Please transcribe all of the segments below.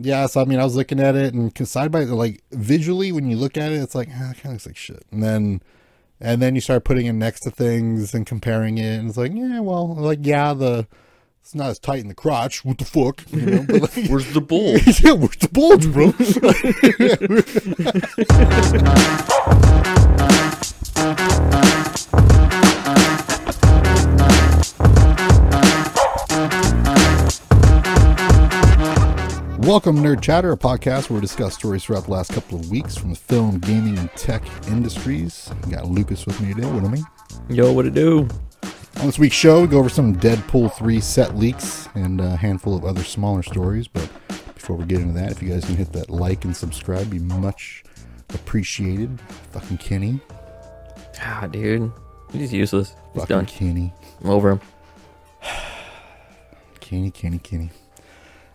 yeah, so I mean, I was looking at it, and side by like visually, when you look at it, it's like ah, it kind of looks like shit. And then, and then you start putting it next to things and comparing it, and it's like, yeah, well, like yeah, the it's not as tight in the crotch. What the fuck? You know, but like, Where's the bulge? yeah, where's the bulge, bro? Welcome, Nerd Chatter, a podcast where we discuss stories throughout the last couple of weeks from the film, gaming, and tech industries. We got Lucas with me today. What do I mean? Yo, what it do? On this week's show, we go over some Deadpool 3 set leaks and a handful of other smaller stories. But before we get into that, if you guys can hit that like and subscribe, be much appreciated. Fucking Kenny. Ah, dude. He's useless. He's Fucking done. Kenny. I'm over him. Kenny, Kenny, Kenny.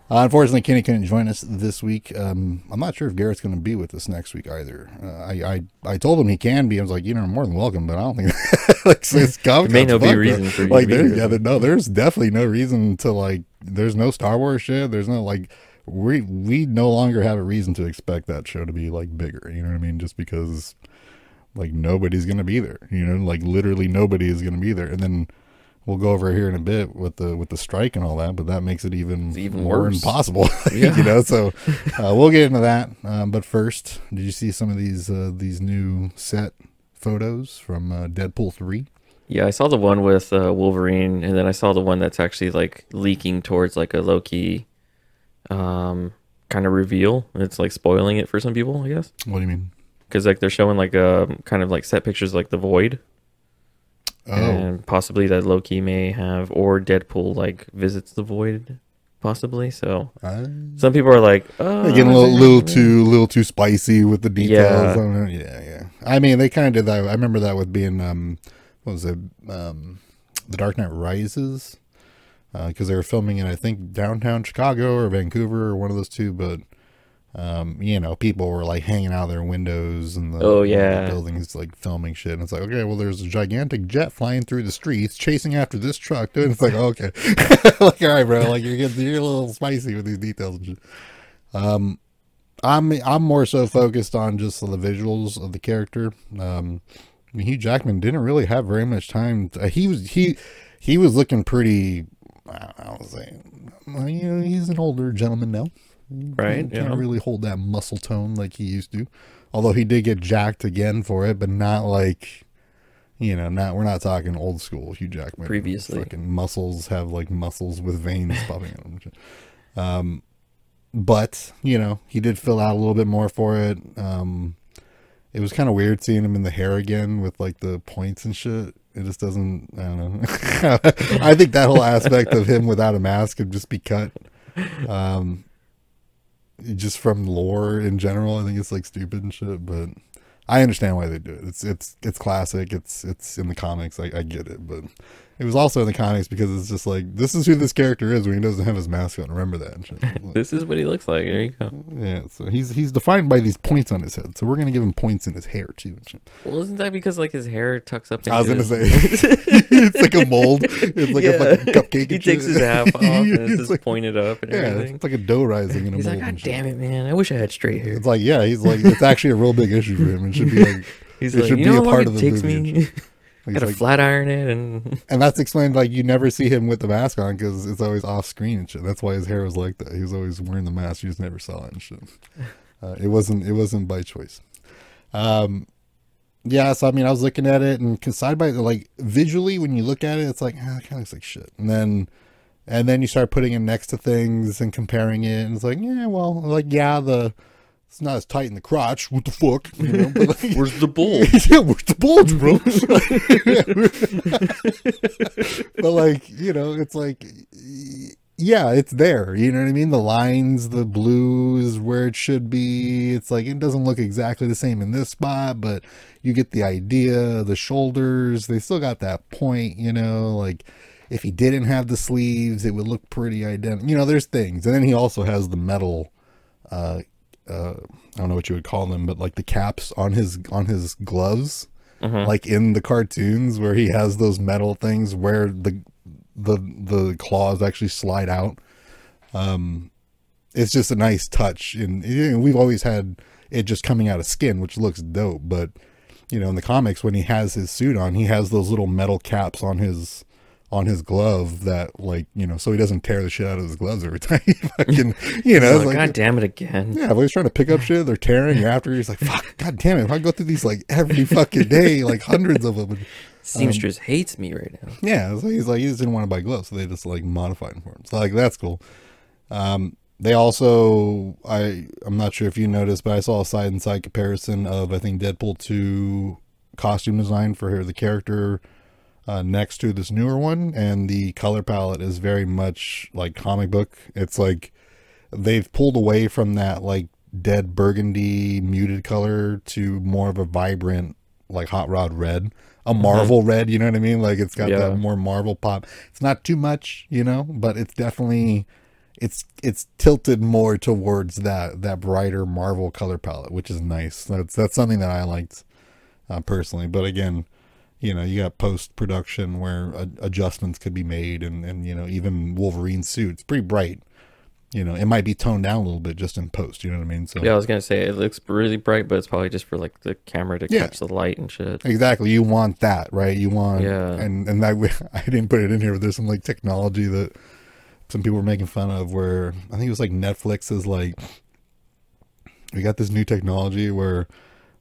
Uh, unfortunately, Kenny couldn't join us this week. Um, I'm not sure if Garrett's going to be with us next week either. Uh, I, I I told him he can be. I was like, you know, more than welcome, but I don't think like it's There may no be a reason for you to like there. here. Yeah, there- no, there's definitely no reason to like. There's no Star Wars shit. There's no like. We we no longer have a reason to expect that show to be like bigger. You know what I mean? Just because like nobody's gonna be there. You know, like literally nobody is gonna be there, and then we'll go over here in a bit with the with the strike and all that. But that makes it even It's even more worse. impossible. Yeah. you know, so uh, we'll get into that. Um, but first, did you see some of these uh, these new set photos from uh, Deadpool three? Yeah, I saw the one with uh, Wolverine, and then I saw the one that's actually like leaking towards like a low key, um, kind of reveal. It's like spoiling it for some people, I guess, What do you mean? because like they're showing like um kind of like set pictures like the void, Oh, and possibly that Loki may have or Deadpool like visits the void, possibly. So I, some people are like, oh, getting a little, it- little too, little too spicy with the details. Yeah. I don't know. yeah, yeah. I mean, they kind of did that. I remember that with being, um, what was it, um, The Dark Knight Rises, because they were filming in, I think, downtown Chicago or Vancouver or one of those two. But, um, you know, people were like hanging out their windows and the, Oh, the yeah. buildings, like filming shit. And it's like, okay, well, there's a gigantic jet flying through the streets, chasing after this truck. And it's like, okay, like, all right, bro, like you're getting, you're a little spicy with these details. Um, I'm I'm more so focused on just the visuals of the character. Um, I mean, Hugh Jackman didn't really have very much time. uh, he was he he was looking pretty. I don't know, say, well, you know, he's an older gentleman now. Right, Can't, can't yeah. really hold that muscle tone like he used to. Although he did get jacked again for it, but not like. You know, not we're not talking old school Hugh Jackman. Previously. fucking muscles have like muscles with veins popping out. shit. Um, but you know he did fill out a little bit more for it um it was kind of weird seeing him in the hair again with like the points and shit it just doesn't i don't know i think that whole aspect of him without a mask could just be cut um just from lore in general i think it's like stupid and shit but i understand why they do it. It's it's it's classic. It's it's in the comics. I, I get it but it was also in the comics because it's just like this is who this character is when he doesn't have his mask on remember that This is what he looks like. There you go. yeah, so he's he's defined by these points on his head. So we're gonna give him points in his hair too. Well, isn't that because like his hair tucks up? I was gonna his- say it's like a mold. It's like a fucking cupcake. He takes his half off and it's, just like- pointed up and yeah, everything. it's like a dough rising in a He's mold. like, God damn it, man! I wish I had straight hair. It's like yeah, he's like it's actually a real big issue for him. It should be like He's it like, should you be know a part of the takes movie me? Got to like- flat iron it and and that's explained like you never see him with the mask on because it's always off screen and shit. That's why his hair was like that. He was always wearing the mask. You just never saw it and shit. Uh, it wasn't it wasn't by choice. Um, yeah. So I mean, I was looking at it and side by like visually when you look at it, it's like ah, it kind of looks like shit. And then and then you start putting it next to things and comparing it, and it's like yeah, well, like yeah, the it's not as tight in the crotch. What the fuck? You know, like, where's the bulge? yeah, where's the bulge, bro? but like, you know, it's like, yeah, it's there. You know what I mean? The lines, the blue is where it should be. It's like it doesn't look exactly the same in this spot, but you get the idea. The shoulders, they still got that point. You know, like if he didn't have the sleeves, it would look pretty identical. You know, there's things, and then he also has the metal. Uh, uh, I don't know what you would call them, but like the caps on his on his gloves, Mhm. like in the cartoons where he has those metal things where the the the claws actually slide out. Um, it's just a nice touch. And know, we've always had it just coming out of skin, which looks dope. But you know, in the comics, when he has his suit on, he has those little metal caps on his on his glove that like you know so he doesn't tear the shit out of his gloves every time he fucking you know Like, like, God damn it again. yeah if he's trying to pick up shit. They're tearing after. He's like fuck god damn it. If i go through these like every fucking day like hundreds of them and, Seamstress hates me right now. yeah so he's like he just didn't want to buy gloves so they just like modified them for him. So like that's cool. Um they also i i'm not sure if you noticed but i saw a side and side comparison of i think deadpool 2 costume design for her the character uh, next to this newer one, and the color palette is very much like comic book. It's like they've pulled away from that like dead burgundy muted color to more of a vibrant like hot rod red, a Marvel red. You know what I mean? Like it's got Yeah. that more Marvel pop. It's not too much, you know, but it's definitely it's it's tilted more towards that that brighter Marvel color palette, which is nice. That's that's something that I liked uh, personally. But again, you know, you got post production where adjustments could be made, and and you know, even Wolverine's suit, it's pretty bright. You know, it might be toned down a little bit just in post. You know what I mean? So Yeah, I was gonna say it looks really bright, but it's probably just for like the camera to Yeah. catch the light and shit. exactly, you want that, right? You want, Yeah. and and that I didn't put it in here, but there's some like technology that some people were making fun of, where I think it was like Netflix is like, we got this new technology where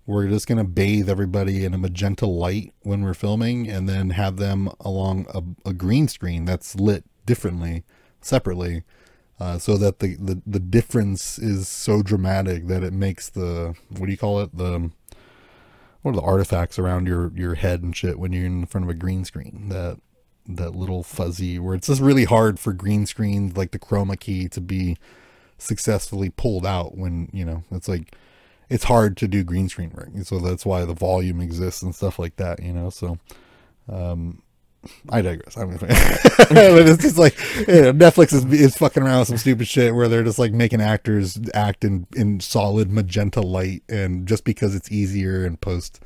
we're just gonna bathe everybody in a magenta light when we're filming, and then have them along a, a green screen that's lit differently, separately, uh, so that the, the the difference is so dramatic that it makes the what do you call it? The what are the artifacts around your your head and shit when you're in front of a green screen? That that little fuzzy where it's just really hard for green screens like the chroma key to be successfully pulled out when you know it's like it's hard to do green screen work so that's why the volume exists and stuff like that you know so um I digress. I'm but it's just like you know, Netflix is is fucking around with some stupid shit where they're just like making actors act in in solid magenta light, and just because it's easier in post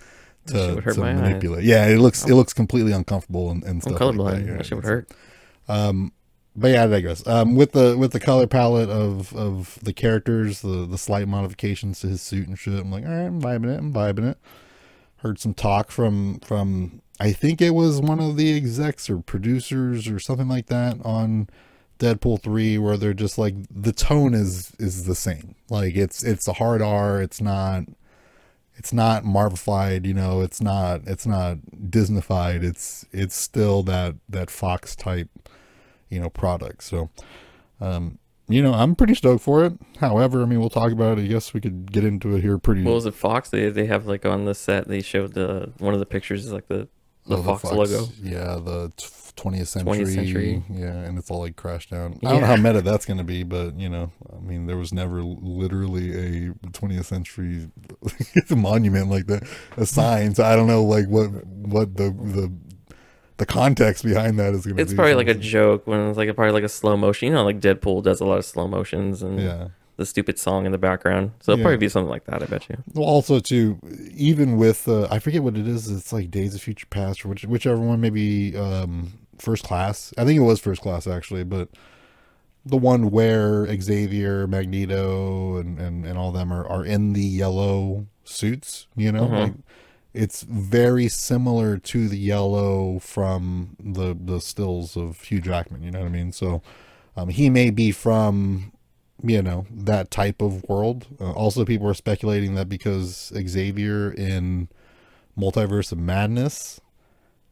to, to eyes. manipulate. Yeah, it looks it looks completely uncomfortable and, and I'm stuff. colorblind. Like that. Yeah, that shit would hurt. But yeah, I digress. Um, with the with the color palette of of the characters, the the slight modifications to his suit and shit, I'm like, all right, I'm vibing it. I'm vibing it. Heard some talk from from I think it was one of the execs or producers or something like that on Deadpool three, where they're just like the tone is is the same. Like it's it's a hard R. It's not it's not Marvelified, you know. It's not it's not Disneyfied. It's it's still that that Fox type you know product so um you know i'm pretty stoked for it however i mean we'll talk about it i guess we could get into it here pretty What was it? Fox? They they have like on the set. They showed the one of the pictures is like the the Oh, Fox, logo. yeah the 20th century, 20th century. yeah and it's all like crashed down i don't know how meta that's going to be but you know i mean there was never literally a 20th century monument like that a sign so i don't know like what what the the the context behind that is going to be. It's probably like a joke when it's like a, probably like a slow motion. You know, like Deadpool does a lot of slow motions and yeah the stupid song in the background. So it'll Yeah. probably be something like that. I bet you. Well, also too, even with uh, I forget what it is. It's like Days of Future Past or which, whichever one, maybe um, First Class. I think it was First Class actually, but the one where Xavier, Magneto, and and, and all them are, are in the yellow suits. You know, Mhm. like it's very similar to the yellow from the the stills of Hugh Jackman. You know what I mean? So um, he may be from you know that type of world. Uh, also, people are speculating that because Xavier in Multiverse of Madness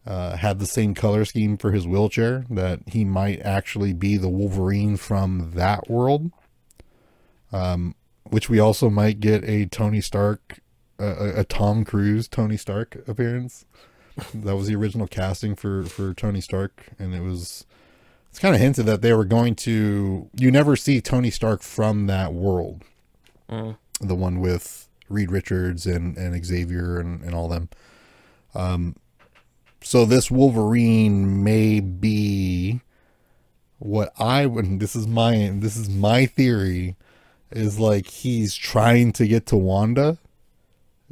uh, had the same color scheme for his wheelchair, that he might actually be the Wolverine from that world. Um, which we also might get a Tony Stark, a, a Tom Cruise Tony Stark appearance. that was the original casting for for Tony Stark, and it was it's kind of hinted that they were going to you never see Tony Stark from that world Mm. the one with Reed Richards and, and Xavier and, and all them um so this Wolverine may be what I would this is my this is my theory is like he's trying to get to Wanda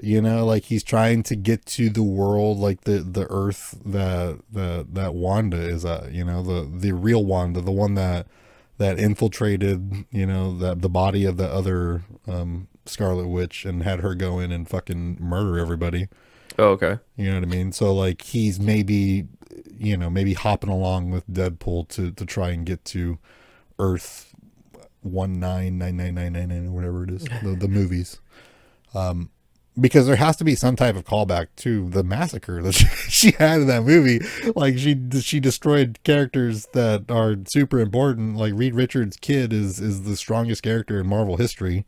you know like he's trying to get to the world like the the earth that that that Wanda is at you know the the real Wanda the one that that infiltrated, you know, that the body of the other um, Scarlet Witch and had her go in and fucking murder everybody. Oh, okay. You know what I mean? So like he's maybe, you know, maybe hopping along with Deadpool to to try and get to Earth one nine nine nine nine nine nine or whatever it is the, the movies. Um, because there has to be some type of callback to the massacre that she, she had in that movie. Like she she destroyed characters that are super important. Like Reed Richards' kid is is the strongest character in Marvel history,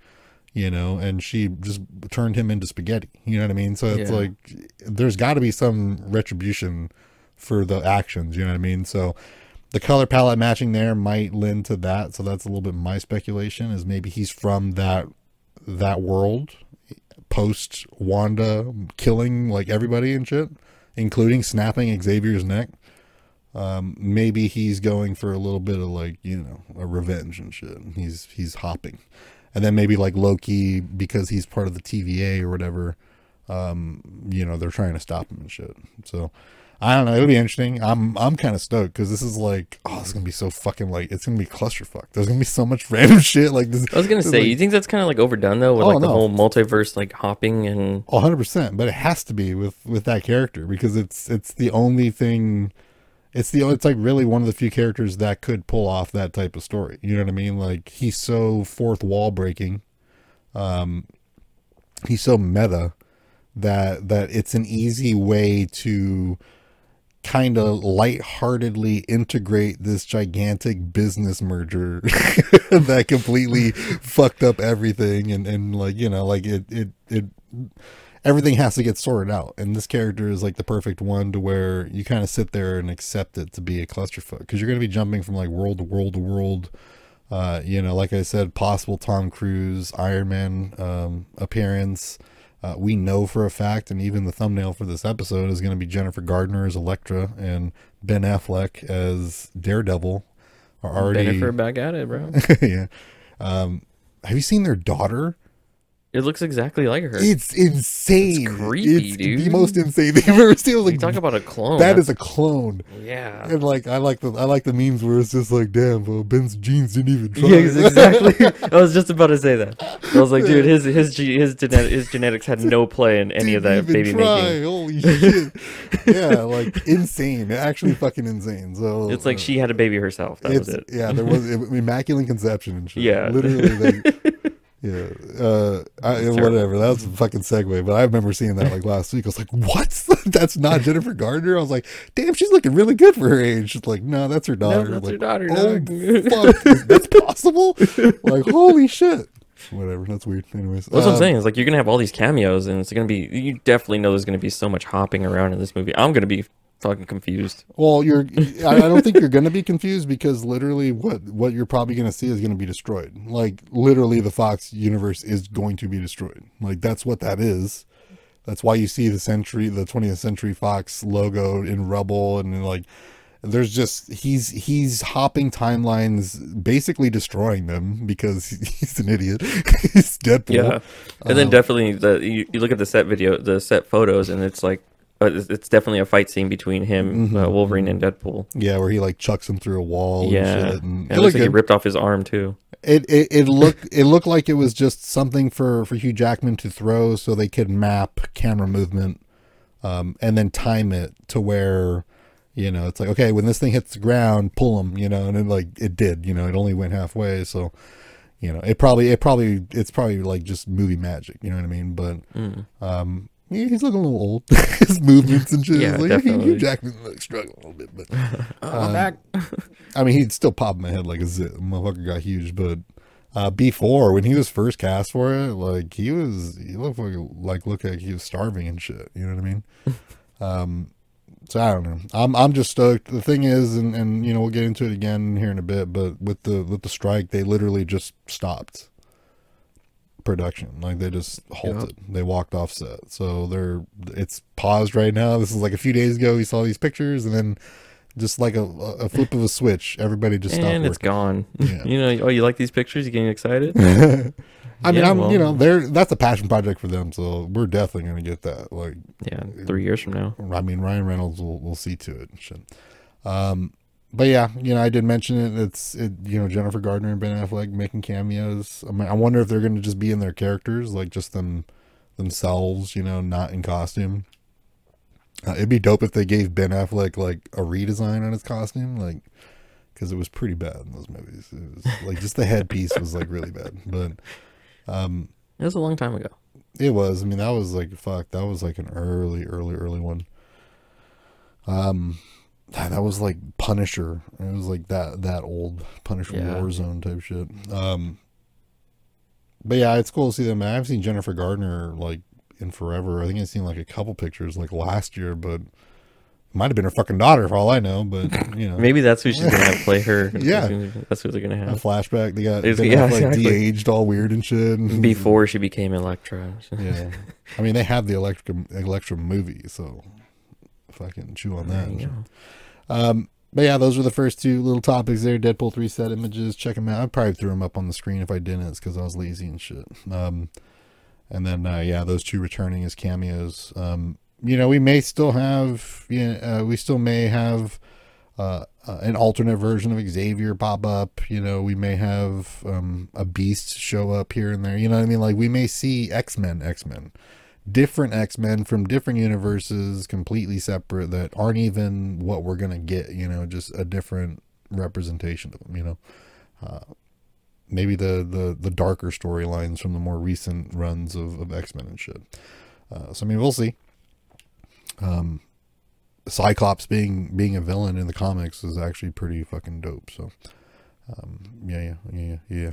you know, and she just turned him into spaghetti. You know what I mean? So it's Yeah. like there's got to be some retribution for the actions. You know what I mean? So the color palette matching there might lend to that. So that's a little bit my speculation is maybe he's from that that world post Wanda killing like everybody and shit, including snapping Xavier's neck. Um, maybe he's going for a little bit of like you know a revenge and shit. He's he's hopping, and then maybe like Loki because he's part of the TVA or whatever. Um, you know they're trying to stop him and shit. So I don't know. It'll be interesting. I'm I'm kind of stoked because this is like oh, it's gonna be so fucking like it's gonna be clusterfuck. There's gonna be so much random shit like this. I was gonna say, like, you think that's kind of like overdone though, with Oh, like the no. whole multiverse like hopping and A hundred percent, but it has to be with with that character because it's it's the only thing. It's the it's like really one of the few characters that could pull off that type of story. You know what I mean? Like he's so fourth wall breaking, um, he's so meta that that it's an easy way to kind of lightheartedly integrate this gigantic business merger that completely fucked up everything and and like you know like it it it everything has to get sorted out. And this character is like the perfect one to where you kind of sit there and accept it to be a clusterfuck. Because you're going to be jumping from like world to world to world. Uh you know like i said possible tom cruise iron man um appearance uh, we know for a fact, and even the thumbnail for this episode is going to be Jennifer Gardner as Elektra and Ben Affleck as Daredevil. Are already, Bennifer back at it, bro. yeah. Um, have you seen their daughter? It looks exactly like her. It's insane. It's creepy, It's dude. The most insane thing I've ever seen. You like, talk about a clone. that is a clone. yeah. And like, I like the I like the memes where it's just like, damn, well, Ben's genes didn't even try. Yeah, exactly. I was just about to say that. I was like, dude, his his his genet- his genetics had no play in any of that baby try. making. Holy shit! yeah, like insane. Actually, fucking insane. So It's like uh, she had a baby herself. That was it. yeah. There was immaculate conception and shit. Yeah. literally. Like, yeah, uh, I, whatever. That was a fucking segue, but I remember seeing that like last week. I was like, "What? that's not Jennifer Gardner." I was like, "Damn, she's looking really good for her age." She's like, "No, that's her daughter." that's like, her daughter, Oh dog." fuck, that's possible. like, holy shit. Whatever. That's weird. Anyways, That's what I'm um, saying. Is like you're gonna have all these cameos, and it's gonna be. You definitely know there's gonna be so much hopping around in this movie. I'm gonna be fucking confused. Well, you're. I, don't think you're going to be confused because literally, what what you're probably going to see is going to be destroyed. Like literally, the Fox universe is going to be destroyed. Like that's what that is. That's why you see the century, the 20th Century Fox logo in rubble, and like, there's just he's he's hopping timelines, basically destroying them because he's an idiot. he's Deadpool. Yeah, and then Um, definitely the you, you look at the set video, the set photos, and it's like it's, definitely a fight scene between him, Mm-hmm. uh, Wolverine, and Deadpool. Yeah, where he like chucks him through a wall. Yeah, and shit, and it it looks like he ripped off his arm too. It, it it looked it looked like it was just something for for Hugh Jackman to throw so they could map camera movement, um, and then time it to where, you know, it's like okay when this thing hits the ground, pull him, you know, and it like it did, you know, it only went halfway, so, you know, it probably it probably it's probably like just movie magic, you know what I mean? But Mm. um, yeah, he's looking a little old, his movements and shit. Yeah, like, definitely. Hugh Jackman like struggling a little bit, but Um, I'm back. I mean, he'd still pop in my head like a zit. Motherfucker got huge, but uh, before when he was first cast for it, like he was, he looked like like looked like he was starving and shit. You know what I mean? um, so I don't know. I'm I'm just stoked. The thing is, and and you know we'll get into it again here in a bit, but with the with the strike, they literally just stopped production. Like they just halted. They walked off set. So they're it's paused right now. This is like a few days ago. We saw these pictures, and then just like a, a flip of a switch, everybody just stopped and it's gone. Yeah. you know, oh, you like these pictures? You getting excited? I mean, Yeah, I'm you know, they're that's a passion project for them, so we're definitely gonna get that. Like, yeah, three years from now. I mean, Ryan Reynolds will will see to it and shit. Um, but yeah, you know, I did mention it. It's it, you know Jennifer Gardner and Ben Affleck making cameos. I, mean, I wonder if they're going to just be in their characters, like just them themselves, you know, not in costume. Uh, it'd be dope if they gave Ben Affleck like a redesign on his costume, like because it was pretty bad in those movies. It was like just the headpiece was like really bad, but um, It was a long time ago. it was. I mean, that was like fuck. That was like an early, early, early one. Um, that was like Punisher. It was like that that old Punisher Yeah. Warzone type shit. Um, but yeah, it's cool to see them. I haven't seen Jennifer Gardner like in forever. I think I've seen like a couple pictures like last year, but it might have been her fucking daughter for all I know. But you know, Maybe that's who she's gonna have play her. Yeah. that's who they're gonna have. a flashback. They got Ben yeah, Affleck exactly. de-aged all weird and shit. before she became Elektra. Yeah, I mean they have the Elektra Elektra movie, so fucking chew on that. You. Um, but yeah, those were the first two little topics there. Deadpool three set images. Check them out. I probably threw them up on the screen if I didn't. It's because I was lazy and shit. Um, and then uh, yeah, those two returning as cameos. Um, you know, we may still have. Yeah, uh, we still may have. Uh, uh, an alternate version of Xavier pop up. You know, we may have um, a Beast show up here and there. You know what I mean? Like we may see X Men, X Men, different X Men from different universes, completely separate that aren't even what we're gonna get. You know, just a different representation of them. You know, uh, maybe the the the darker storylines from the more recent runs of, of X Men and shit. Uh, so I mean, we'll see. Um, Cyclops being being a villain in the comics is actually pretty fucking dope. So, um, yeah, yeah, yeah, yeah.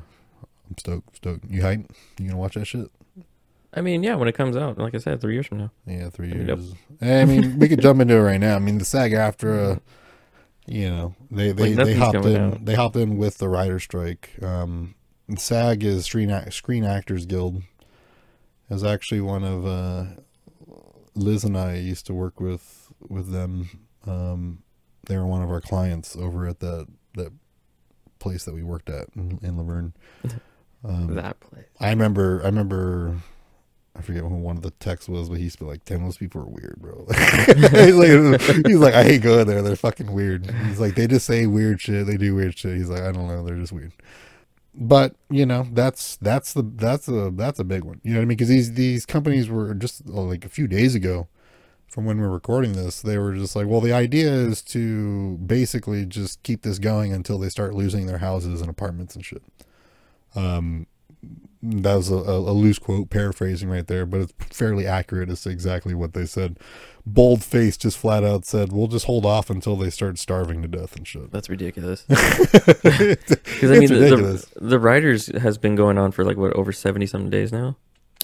I'm stoked, stoked. You hype? You gonna watch that shit? I mean, yeah, when it comes out, like I said, three years from now. Yeah, three years. I mean, we could jump into it right now. I mean, the SAG-AFTRA, you know, they they, Like, they hopped in. out. They hopped in with the writer strike. Um, SAG is Screen Screen Actors Guild. Is actually one of uh, Liz and I used to work with with them. Um, they were one of our clients over at that that place that we worked at in, in La Verne. Um, that place. I remember, I remember, I forget who one of the texts was, but he used to be like, "Damn, those people are weird, bro." he's, like, he's like, "I hate going there. They're fucking weird." He's like, "They just say weird shit. They do weird shit." He's like, "I don't know. They're just weird." But you know, that's that's the that's a that's a big one. You know what I mean? Because these these companies were just uh, like a few days ago, from when we we're recording this, they were just like, "Well, the idea is to basically just keep this going until they start losing their houses and apartments and shit." Um, that was a, a, a loose quote paraphrasing right there, but it's fairly accurate as to exactly what they said. Bold face just flat out said, "We'll just hold off until they start starving to death and shit." That's ridiculous. Because Because I mean, the, the the writers has been going on for like what over seventy something days now.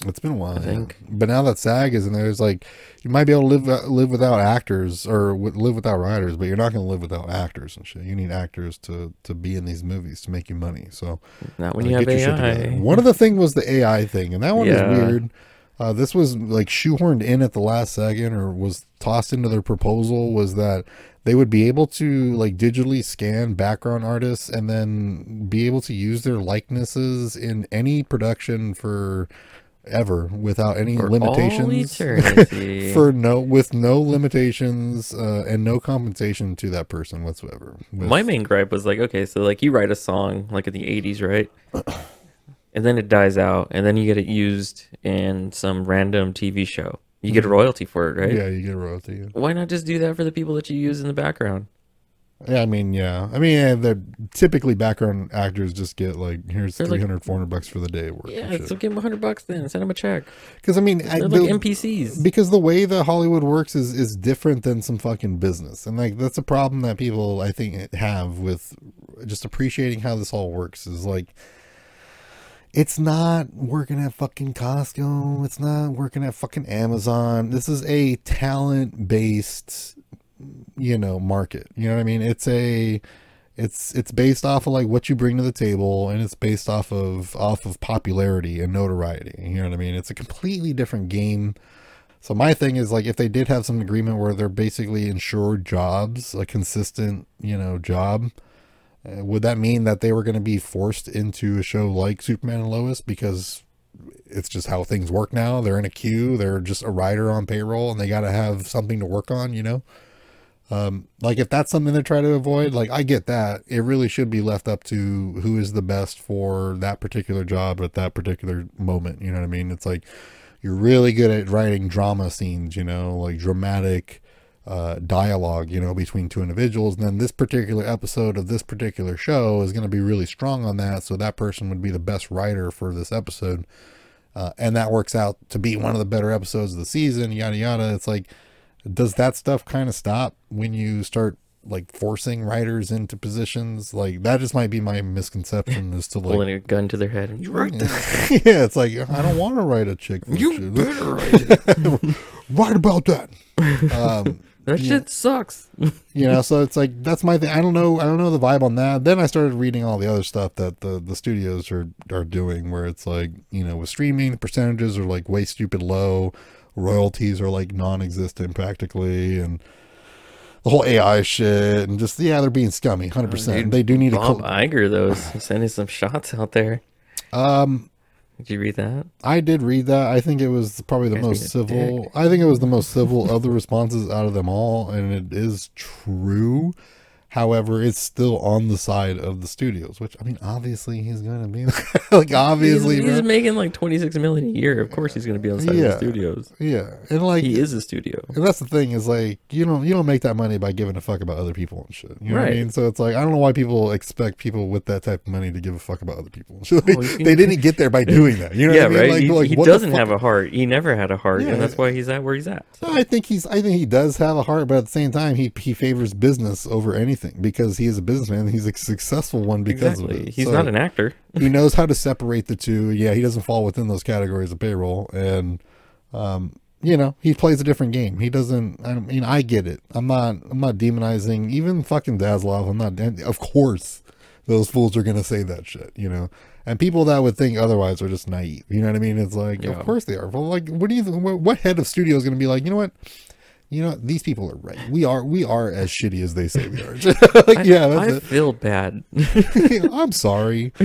It's been a while, I yeah. think. But now that SAG is in there, it's like you might be able to live uh, live without actors or w- live without writers, but you're not going to live without actors and shit. You need actors to to be in these movies to make you money. So Not when uh, you have get your shit together. AI. One of the thing was the AI thing, and that one Yeah. was weird. Uh, this was like shoehorned in at the last second, or was tossed into their proposal. Was that they would be able to like digitally scan background artists and then be able to use their likenesses in any production for ever without any For limitations for no with no limitations uh, and no compensation to that person whatsoever With- My main gripe was like, okay, so like you write a song like in the '80s, right? and then it dies out, and then you get it used in some random TV show. You get a royalty for it, right? Mm-hmm. yeah you get a royalty yeah. Why not just do that for the people that you use in the background? Yeah, I mean, yeah. I mean, yeah, the typically background actors just get like, here's They're like- 300, 400 bucks for the day work. Yeah, so give them a hundred bucks then. Send them a check. Because I mean, They're the- like NPCs. because the way that Hollywood works is is different than some fucking business, and like that's a problem that people I think have with just appreciating how this all works. Is like, it's not working at fucking Costco. It's not working at fucking Amazon. This is a talent based, you know, market. You know what I mean? It's a it's it's based off of like what you bring to the table and it's based off of off of popularity and notoriety. You know what i mean? It's a completely different game. So my thing is like if they did have some agreement where they're basically insured jobs a consistent you know job uh, would that mean that they were going to be forced into a show like superman and lois? Because it's just how things work now. They're in a queue. They're just a writer on payroll and they got to have something to work on you know Um, like if that's something to try to avoid, like I get that. It really should be left up to who is the best for that particular job at that particular moment. You know what I mean? It's like you're really good at writing drama scenes, you know, like dramatic uh, dialogue, you know, between two individuals. And then this particular episode of this particular show is going to be really strong on that. So that person would be the best writer for this episode. Uh, and that works out to be one of the better episodes of the season, yada, yada. It's like, does that stuff kind of stop when you start like forcing writers into positions like that just might be my misconception as to like Pulling a gun to their head. And you write that. yeah it's like i don't want to write a chick flick You shit. better write it. write about that um That Yeah. shit sucks. you know so it's like that's my thing i don't know i don't know the vibe on that then i started reading all the other stuff that the the studios are are doing where it's like you know with streaming the percentages are like way stupid low royalties are like non-existent practically and the whole ai shit and just yeah they're being scummy 100% they do need to Bob Iger, though, sending some shots out there. um Did you read that? I did read that. I think it was probably the most civil. I think it was the most civil of the responses out of them all, and it is true. However, it's still on the side of the studios, which I mean, obviously he's going to be like obviously, he's, he's making like 26 million a year. Of course, he's going to be on the side of the studios. yeah, and like He is a studio. And that's the thing is like you don't you don't make that money by giving a fuck about other people and shit. You know what I Right. mean? So it's like I don't know why people expect people with that type of money to give a fuck about other people. shit. Well, they, can- they didn't get there by doing that. You know yeah, what I mean? right. he like, he doesn't have a heart. He never had a heart, Yeah. and that's why he's at where he's at. So. I think he's. I think he does have a heart, but at the same time, he he favors business over anything because he is a businessman. He's a successful one because of it. He's So not an actor. he knows how to separate the two. Yeah, he doesn't fall within those categories of payroll, and um, you know, he plays a different game. He doesn't. I mean, I get it. I'm not. I'm not demonizing even fucking Zaslav. I'm not. Of course, those fools are gonna say that shit. You know. And people that would think otherwise are just naive. You know what I mean? It's like, Yeah. of course they are. Well, like, what do you? What, what head of studio is going to be like? You know what? You know, these people are right. We are. We are as shitty as they say we are. like, yeah, I it. feel bad. I'm sorry.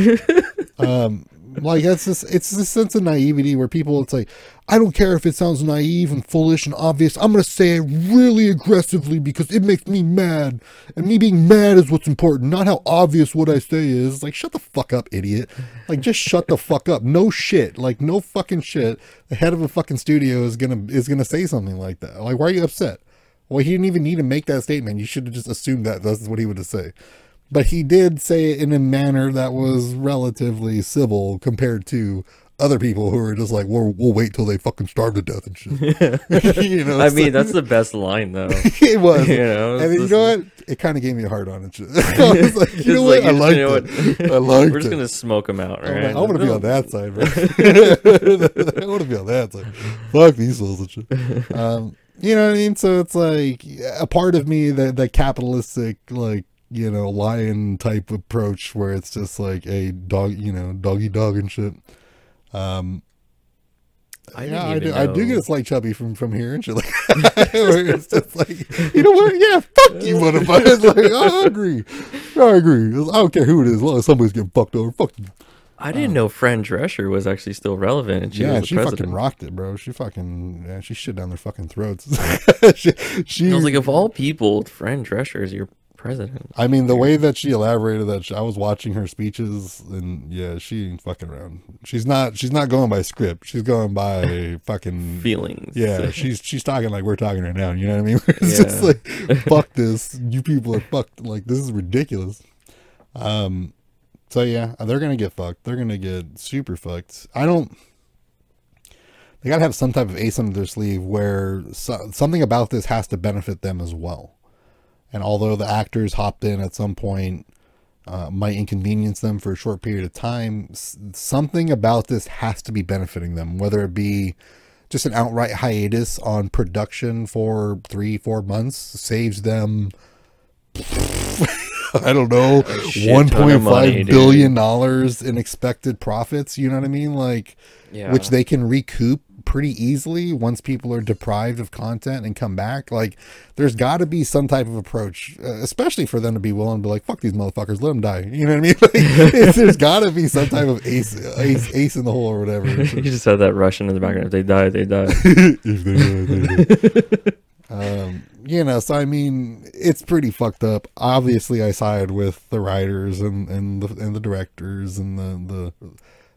Um, like that's this. It's this sense of naivety where people. It's like I don't care if it sounds naive and foolish and obvious. I'm gonna say it really aggressively because it makes me mad, and me being mad is what's important, not how obvious what I say is. Like shut the fuck up, idiot. Like just shut the fuck up. No shit. Like no fucking shit. The head of a fucking studio is gonna is gonna say something like that. Like why are you upset? Well, he didn't even need to make that statement. You should have just assumed that that's what he would have say. But he did say it in a manner that was relatively civil compared to other people who were just like, "We'll, we'll wait till they fucking starve to death and shit." you know, I so- mean, that's the best line, though. it was. you know, and you know what? It kind of gave me a hard on shit. I was like, you know like, what? I you liked know it. what? I liked We're just gonna smoke him out, right? like, I want to be on that side, bro. I want to be on that side. Fuck these fools and shit. Um, you know what I mean? So it's like a part of me that that capitalistic, like you know, lion type approach where it's just like a dog, you know, doggy dog and shit. Um, I yeah, I do. I do get a slight chubby from from here and shit like it's just like, you know what? Yeah, fuck you, motherfucker. It's like I agree. I agree. I don't care who it is, as long as somebody's getting fucked over. Fuck you. I didn't know Fran Drescher was actually still relevant, and she yeah, she president. fucking rocked it, bro. She fucking yeah, she shit down their fucking throats. she, she I was like, of all people, Fran Drescher is your president. I mean, the way that she elaborated that, I was watching her speeches, and yeah, she ain't fucking around. She's not. She's not going by script. She's going by fucking. Feelings. Yeah, she's she's talking like we're talking right now. You know what I mean? It's Yeah. just like, fuck this. You people are fucked. Like this is ridiculous. Um. So yeah, they're gonna get fucked. They're gonna get super fucked. I don't. They gotta have some type of ace under their sleeve where so, something about this has to benefit them as well. And although the actors hopped in at some point, uh, might inconvenience them for a short period of time, something about this has to be benefiting them, whether it be just an outright hiatus on production for three, four months saves them. I don't know, one point five dude. dollars in expected profits. You know what I mean? Like, Yeah. which they can recoup pretty easily once people are deprived of content and come back. Like, there's got to be some type of approach, uh, especially for them to be willing to be like, "Fuck these motherfuckers, let them die." You know what I mean? Like, there's got to be some type of ace, ace, ace in the hole or whatever. you just had that Russian in the background. If they die, they die. if they die, they die. um, you know, so I mean, it's pretty fucked up. Obviously, I side with the writers and and the and the directors and the the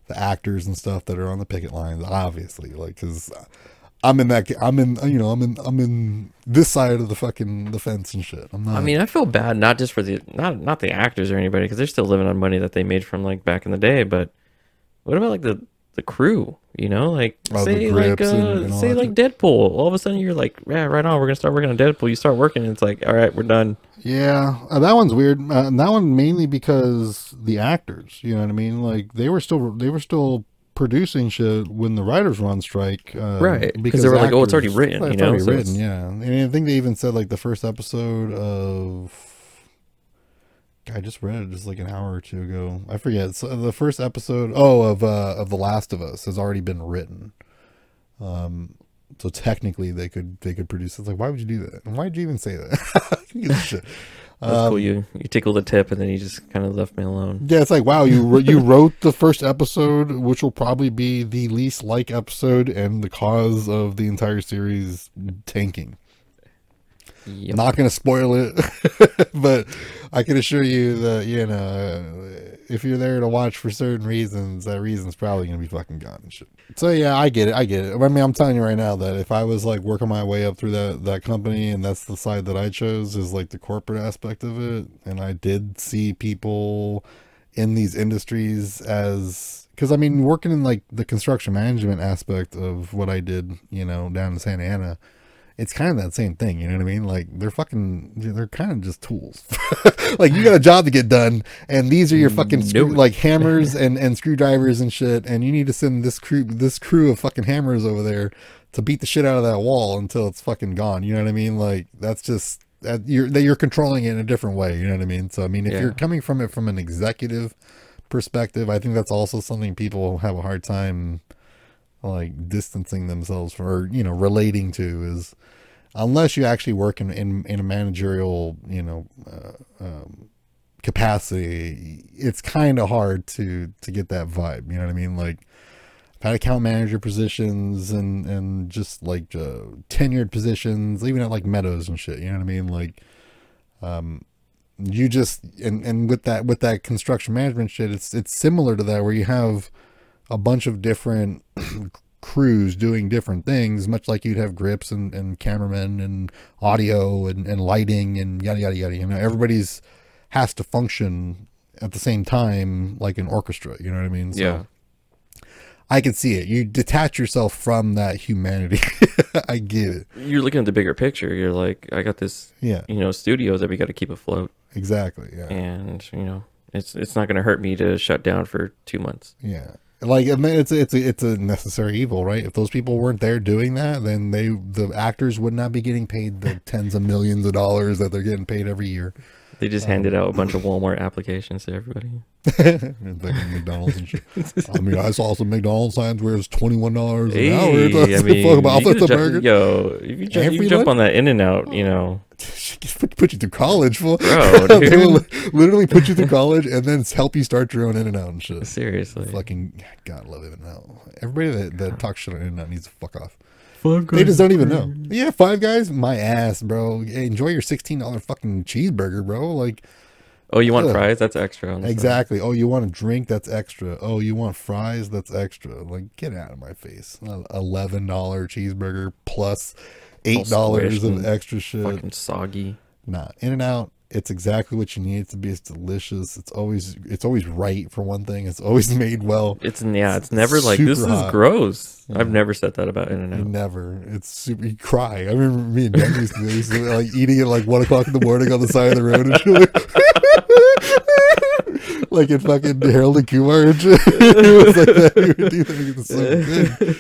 the actors and stuff that are on the picket lines. Obviously, like because I'm in that. I'm in. You know, I'm in. I'm in this side of the fucking the fence and shit. I'm not. I mean, I feel bad not just for the not not the actors or anybody because they're still living on money that they made from like back in the day. But what about like the the crew? You know, like Oh, say like uh, and- and say like Deadpool. All of a sudden you're like, yeah, right on. We're gonna start working on Deadpool. You start working, and it's like, all right, we're done. Yeah, uh, that one's weird. Uh, and that one mainly because the actors. You know what I mean? Like they were still they were still producing shit when the writers were on strike. Uh, Right, 'cause they were like, "Oh, it's already written," It's you know, already so written. it's- Yeah, and I think they even said like the first episode of. I just read it just like an hour or two ago. I forget. So the first episode, oh, of uh, of The Last of Us has already been written. Um, so technically they could they could produce. It's like, why would you do that? And why did you even say that? Who gives a shit? That's Um, cool. You you tickled the tip, and then you just kind of left me alone. Yeah, it's like wow, you you wrote the first episode, which will probably be the least like episode and the cause of the entire series tanking. Yep. Not going to spoil it, but I can assure you that you know if you're there to watch for certain reasons, that reason's probably going to be fucking gone and shit. So yeah, I get it. I get it. I mean, I'm telling you right now that if I was like working my way up through that that company, and that's the side that I chose is like the corporate aspect of it, and I did see people in these industries as because I mean working in like the construction management aspect of what I did, you know, down in Santa Ana it's kind of that same thing, you know what I mean? Like they're fucking, they're kind of just tools. like you got a job to get done, and these are your fucking screw, like hammers and and screwdrivers and shit, and you need to send this crew this crew of fucking hammers over there to beat the shit out of that wall until it's fucking gone. You know what I mean? Like that's just that you're that you're controlling it in a different way. You know what I mean? So I mean, if Yeah. you're coming from it from an executive perspective, I think that's also something people have a hard time like distancing themselves from or you know relating to is unless you actually work in in, in a managerial you know uh, um, capacity it's kind of hard to to get that vibe you know what i mean? Like i've had account manager positions and and just like uh, tenured positions even at like meadows and shit you know what i mean? Like um you just and and with that with that construction management shit it's it's similar to that where you have a bunch of different crews doing different things, much like you'd have grips and, and cameramen and audio and, and lighting and yada yada yada. You know, everybody's has to function at the same time like an orchestra. You know what I mean? So Yeah. I can see it. You detach yourself from that humanity. I get it. You're looking at the bigger picture. You're like, I got this, Yeah, you know, studio that we got to keep afloat, exactly. Yeah. and you know, it's it's not going to hurt me to shut down for two months. Yeah. Like I mean, it's a, it's a, it's a necessary evil, right? If those people weren't there doing that, then they the actors would not be getting paid the tens of millions of dollars that they're getting paid every year. They just um, handed out a bunch of Walmart applications to everybody. And fucking McDonald's and shit. I mean, I saw some McDonald's signs where it's twenty one dollars an hour. Hey, That's I mean, fuck about you could the ju- yo, if you, ju- you jump on that In-N-Out, you know, put, put you through college, fool. Bro, they will literally put you through college and then help you start your own In-N-Out and shit. seriously. Fucking God, I love In-N-Out. Everybody that, that talks shit on In-N-Out needs to fuck off. Fuck They just don't even know. Yeah, Five Guys, my ass, bro. Enjoy your sixteen dollar fucking cheeseburger, bro. Like Oh, you want Ugh. fries? That's extra. On the side. exactly. Oh, you want a drink? That's extra. Oh, you want fries? That's extra. Like get out of my face. Eleven dollar cheeseburger plus eight dollars of extra shit. Fucking soggy. Nah, In-N-Out. It's exactly what you need it to be. It's delicious. It's always it's always right for one thing. It's always made well. It's yeah. It's never like this super is hot. gross. I've never said that about In-N-Out. never. It's super. You cry. I remember me and Dan used used to like eating at like one o'clock in the morning on the side of the road and like in fucking Harold and Kumar and shit. it was like that. We would do that. It so good.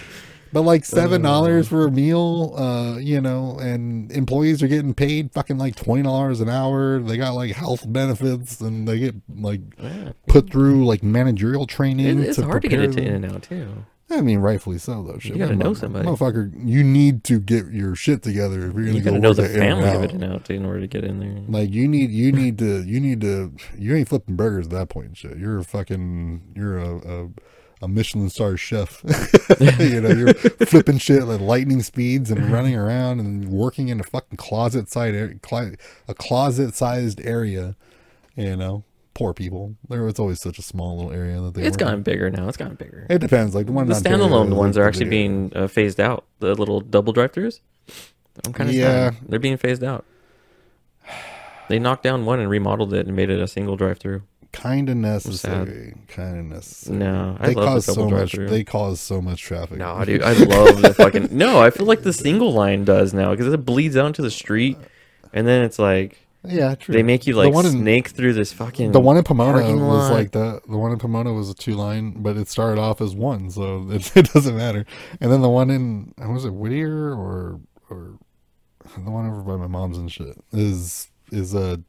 But like seven dollars for a meal, uh, you know, and employees are getting paid fucking like twenty dollars an hour. They got like health benefits and they get like Yeah. put through like managerial training. It, it's to hard to get into. In-N-Out too. I mean, rightfully so, though. Shit, You gotta know somebody. motherfucker. You need to get your shit together if you're gonna You go gotta know the family of it and out in order to get in there. Like you need, you need to, you need to. You ain't flipping burgers at that point point. shit. You're a fucking, you're a, a, a Michelin star chef. you know, you're flipping shit at lightning speeds and running around and working in a fucking closet side a closet sized area. You know, poor people. There was always such a small little area that they. It's in. gotten bigger now. It's gotten bigger. It depends. Like the one the standalone ones are actually being uh, phased out. The little double drive-throughs. I'm kind of Yeah. sad. They're being phased out. They knocked down one and remodeled it and made it a single drive-through. Kind of necessary. Kind of necessary. No, I they love cause the so much. drive-through. They cause so much traffic. No, dude, I love the fucking. No, I feel like the single line does now because it bleeds out into the street, and then it's like yeah, true. they make you The like one in- snake through this fucking. The one in Pomona was like the the one in Pomona was a two line, but it started off as one, so it, it doesn't matter. And then the one in was it Whittier or or the one over by my mom's and shit is is a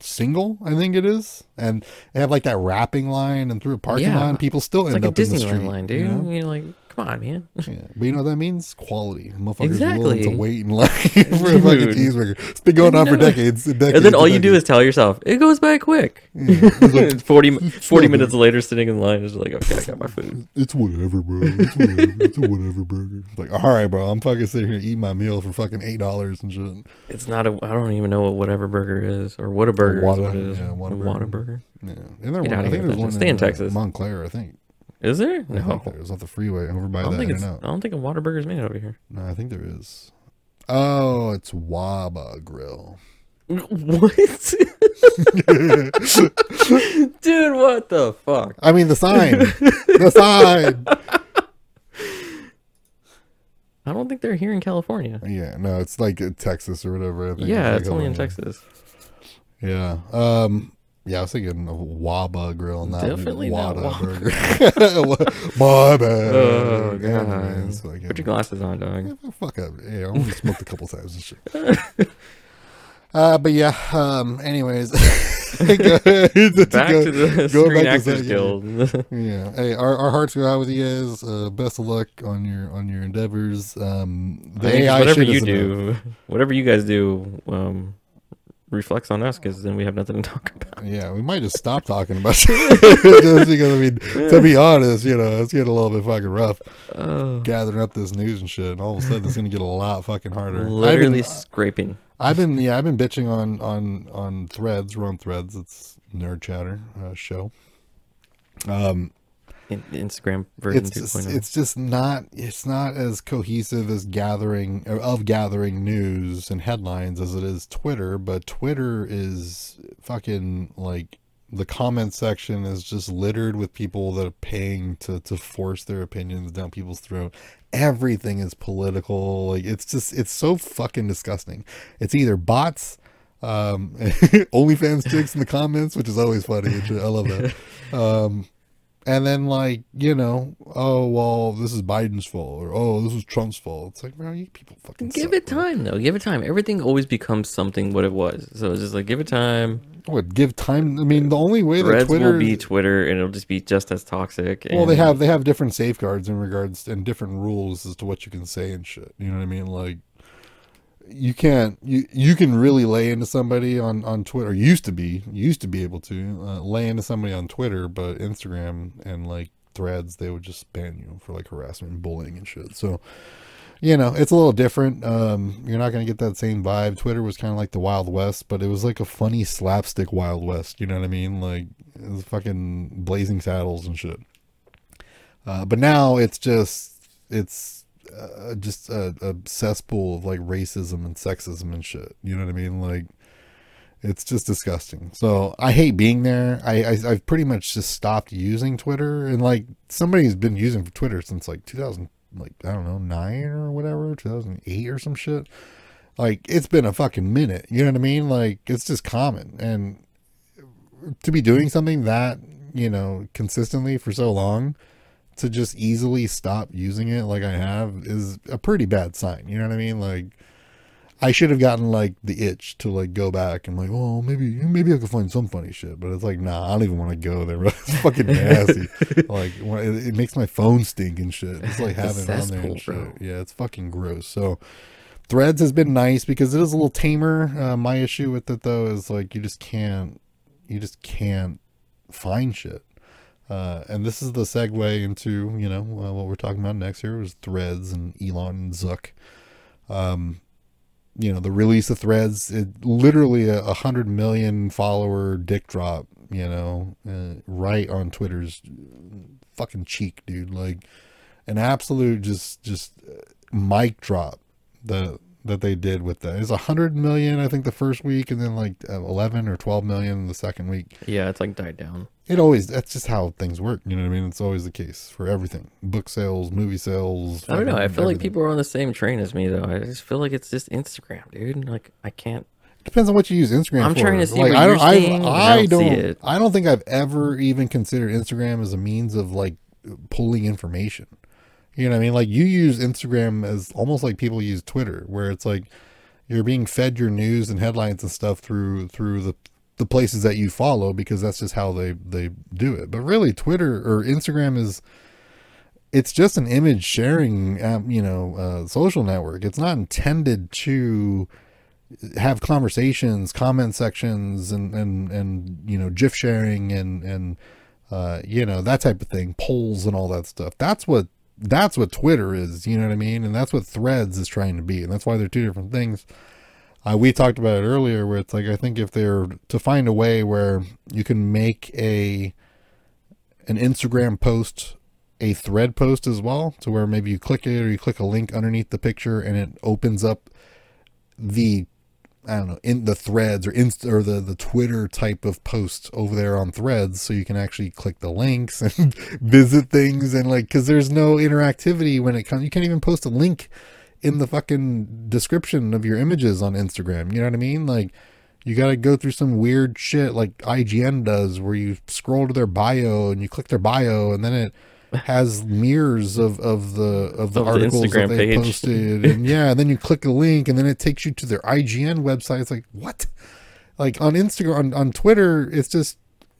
single, I think it is, and they have like that wrapping line and through a parking Yeah. lot. People still It's end like a up in the street, line, dude. you know? You're like, come on, man. Yeah, but you know that means quality. Motherfuckers are willing to wait in line for a fucking cheeseburger. It's been going on for decades. And, decades and then all and you do is tell yourself, it goes by quick. Yeah, like, 40, 40 minutes later, sitting in line, is like, okay, I got my food. It's whatever, bro. It's whatever. it's a whatever burger. It's like, all right, bro. I'm fucking sitting here eating my meal for fucking eight dollars and shit. It's not a. I don't even know what whatever burger is or what a burger Whata, is. What it is. yeah, a Whataburger. Burger. Yeah, and there I think there's one. Stay in uh, Texas. Montclair. I think. Is there? I No. think there's off the freeway over by I don't that think in it's. I don't think a Whataburger is made over here. No, I think there is. Oh, it's Waba Grill. What? Dude, what the fuck? I mean the sign. the sign. I don't think they're here in California. Yeah, no, it's like in Texas or whatever. I think Yeah, it's only in Texas. Yeah. Um. Yeah, I was thinking of Waba Grill, not Definitely not Wada Waba. Burger. My bad. Oh, Yeah, God. man, like, Put your glasses on, dog. Yeah, fuck up. Yeah, I only smoked a couple times and shit. Uh, but yeah. Um. Anyways, Back to the go Screen back to Actors Guild. Yeah. Hey, our, our hearts go out with you guys. Uh, best of luck on your on your endeavors. Um, the I mean, AI whatever you is enough. do, whatever you guys do, um, reflects on us because then we have nothing to talk about. Yeah, we might just stop talking about shit. just because I mean, to be honest, you know, it's getting a little bit fucking rough Oh, gathering up this news and shit. And all of a sudden, it's gonna get a lot fucking harder. literally I've been, scraping. I've been, yeah, I've been bitching on on on Threads. We're on Threads. It's nerd chatter uh, show. Um, In, Instagram version oh. it's just, it's just not it's not as cohesive as gathering of gathering news and headlines as it is Twitter, but Twitter is fucking like the comment section is just littered with people that are paying to to force their opinions down people's throat. Everything is political. Like it's just it's so fucking disgusting. It's either bots um OnlyFans chicks in the comments, which is always funny. I love that. Um and then like you know oh well this is biden's fault or oh this is trump's fault it's like bro you people fucking Give suck, it bro. time though. Give it time. Everything always becomes something what it was. So it's just like give it time. what give time i mean the only way that Threads twitter will be Twitter, and it'll just be just as toxic. well they have they have different safeguards in regards and different rules as to what you can say and shit you know what i mean like you can't you you can really lay into somebody on on twitter. Used to be used to be able to uh, lay into somebody on twitter but instagram and like threads they would just ban you for like harassment and bullying and shit. So you know it's a little different. Um you're not gonna get that same vibe. Twitter was kind of like the wild west but it was like a funny slapstick wild west you know what i mean? Like it was fucking blazing saddles and shit. Uh, but now it's just it's uh, just a, a cesspool of like racism and sexism and shit. You know what I mean? Like it's just disgusting. So I hate being there. I, I I've pretty much just stopped using Twitter and like somebody's been using Twitter since like 2000 like I don't know nine or whatever 2008 or some shit. Like it's been a fucking minute. You know what I mean? Like it's just common and to be doing something that you know consistently for so long to just easily stop using it like I have is a pretty bad sign. You know what I mean? Like I should have gotten like the itch to like go back and like, oh, maybe maybe I could find some funny shit. But it's like, nah, I don't even want to go there. It's fucking nasty. like when- it, it makes my phone stink and shit. It's like having it on there and cesspool, bro. Yeah, it's fucking gross. So Threads has been nice because it is a little tamer. Uh, my issue with it though is like you just can't, you just can't find shit. Uh, and this is the segue into you know uh, what we're talking about next here was Threads and Elon and Zuck. Um, you know the release of Threads, it literally a, a hundred million follower dick drop. You know, uh, right on Twitter's fucking cheek, dude. Like an absolute just just uh, mic drop. The that they did with that. It's a hundred million, I think, the first week, and then like uh, eleven or twelve million the second week. Yeah, it's like died down. It always that's just how things work. You know what I mean? It's always the case for everything: book sales, movie sales. I don't know. I feel like people are on the same train as me though. I just feel like it's just Instagram, dude. Like I can't. depends on what you use Instagram. I'm for. trying to see like what I you're don't, I, seeing, I I don't don't, see it. I don't think I've ever even considered Instagram as a means of like pulling information. You know what I mean? Like you use Instagram as almost like people use Twitter, where it's like you're being fed your news and headlines and stuff through through the the places that you follow because that's just how they they do it. But really, Twitter or Instagram is it's just an image sharing, um, you know, uh, social network. It's not intended to have conversations, comment sections, and and and you know, GIF sharing and and uh, you know that type of thing, polls and all that stuff. That's what that's what Twitter is. You know what I mean? And that's what Threads is trying to be. And that's why they're two different things. Uh, we talked about it earlier, where it's like I think if they're to find a way where you can make a an Instagram post a thread post as well, to where maybe you click it or you click a link underneath the picture and it opens up the I don't know in the threads or inst or the the Twitter type of post over there on threads, so you can actually click the links and visit things and like because there's no interactivity when it comes. You can't even post a link in the fucking description of your images on Instagram. You know what I mean? Like you got to go through some weird shit like IGN does, where you scroll to their bio and you click their bio, and then it has mirrors of of the of the Of articles Instagram that they page. posted, and yeah, and then you click a link, and then it takes you to their IGN website. It's like what? Like on Instagram, on, on Twitter, it's just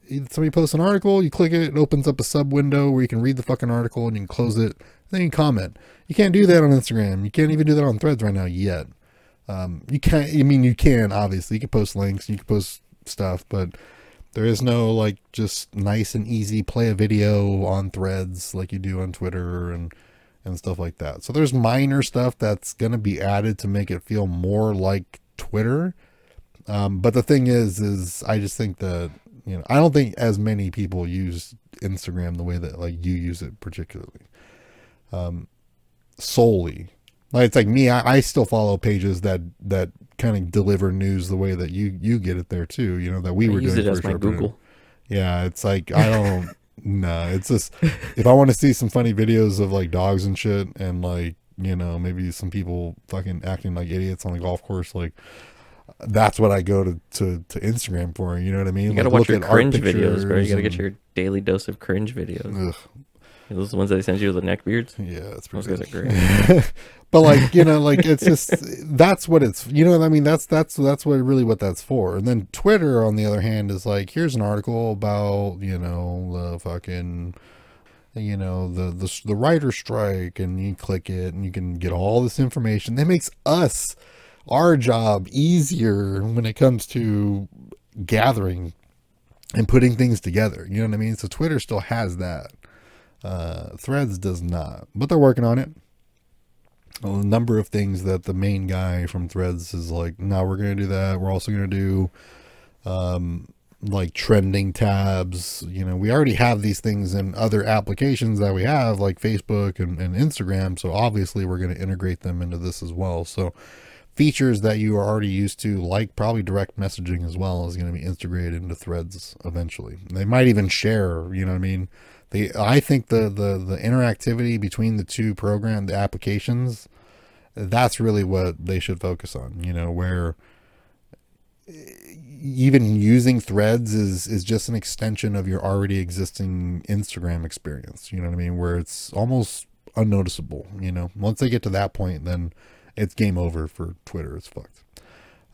somebody posts an article, you click it, it opens up a sub window where you can read the fucking article and you can close it, then you comment. You can't do that on Instagram. You can't even do that on Threads right now yet. Um, you can't. I mean, you can obviously. You can post links, you can post stuff, but there is no like just nice and easy play a video on Threads like you do on Twitter and and stuff like that. So there's minor stuff that's gonna be added to make it feel more like Twitter. Um, but the thing is, is I just think that you know I don't think as many people use Instagram the way that like you use it particularly. Um, solely like it's like me I, I still follow pages that that kind of deliver news the way that you you get it there too you know that we I were doing it as my. Google. yeah it's like i don't no it's just if i want to see some funny videos of like dogs and shit and like you know maybe some people fucking acting like idiots on the golf course like that's what i go to to, to instagram for you know what i mean You gotta Like, watch your cringe videos, bro. You gotta get your daily dose of cringe videos. Ugh, Those are the ones that they send you with the neck beards. yeah it's Those pretty guys are great. but like you know like it's just that's what it's you know what i mean that's that's that's what really what that's for and then twitter on the other hand is like here's an article about you know the fucking you know the the, the writer strike and you click it and you can get all this information that makes us our job easier when it comes to gathering and putting things together you know what i mean so twitter still has that uh threads does not but they're working on it a number of things that the main guy from Threads is like, no, we're going to do that. We're also going to do um, like trending tabs. You know, we already have these things in other applications that we have, like Facebook and, and Instagram. So obviously, we're going to integrate them into this as well. So features that you are already used to, like probably direct messaging as well, is going to be integrated into Threads eventually. They might even share. You know what I mean? The, I think the the the interactivity between the two program, the applications, that's really what they should focus on. You know, where eh, even using threads is is just an extension of your already existing Instagram experience. You know what I mean? Where it's almost unnoticeable. You know, once they get to that point, then it's game over for Twitter. It's fucked.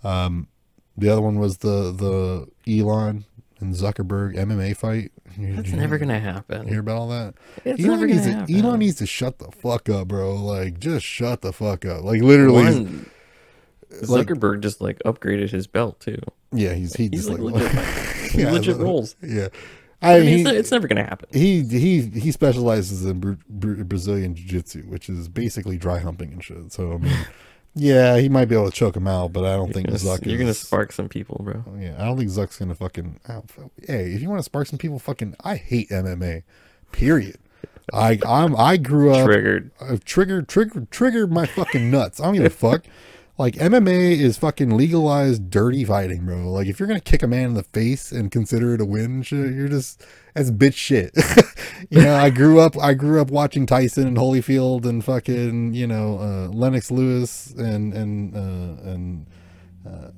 Um, the other one was the the Elon and Zuckerberg MMA fight. You- That's you never gonna happen. hear about all that. It's Elon never needs gonna happen. Elon needs to shut the fuck up, bro. Like, just shut the fuck up. Like, literally, One, like- Zuckerberg just like upgraded his belt too. yeah, he's he He's just like like, legit, yeah, legit rolls. Yeah, I, I mean, he, it's, it's never gonna happen. he he he specializes in Bra- Bra- Brazilian jiu-jitsu, which is basically dry humping and shit. So I mean, yeah, he might be able to choke him out, but I don't You're think gonna, Zuck you're gonna spark some people, bro. Yeah, I don't think Zuck's gonna fucking. Hey, if you want to spark some people, fucking, I hate MMA. Period. I I'm I grew up Triggered. uh, triggered trigger trigger my fucking nuts. I don't give a fuck. Like MMA is fucking legalized dirty fighting, bro. Like if you're gonna kick a man in the face and consider it a win, you're just that's bitch shit. you know, I grew up I grew up watching Tyson and Holyfield and fucking you know uh, Lennox Lewis and and uh, and. Uh,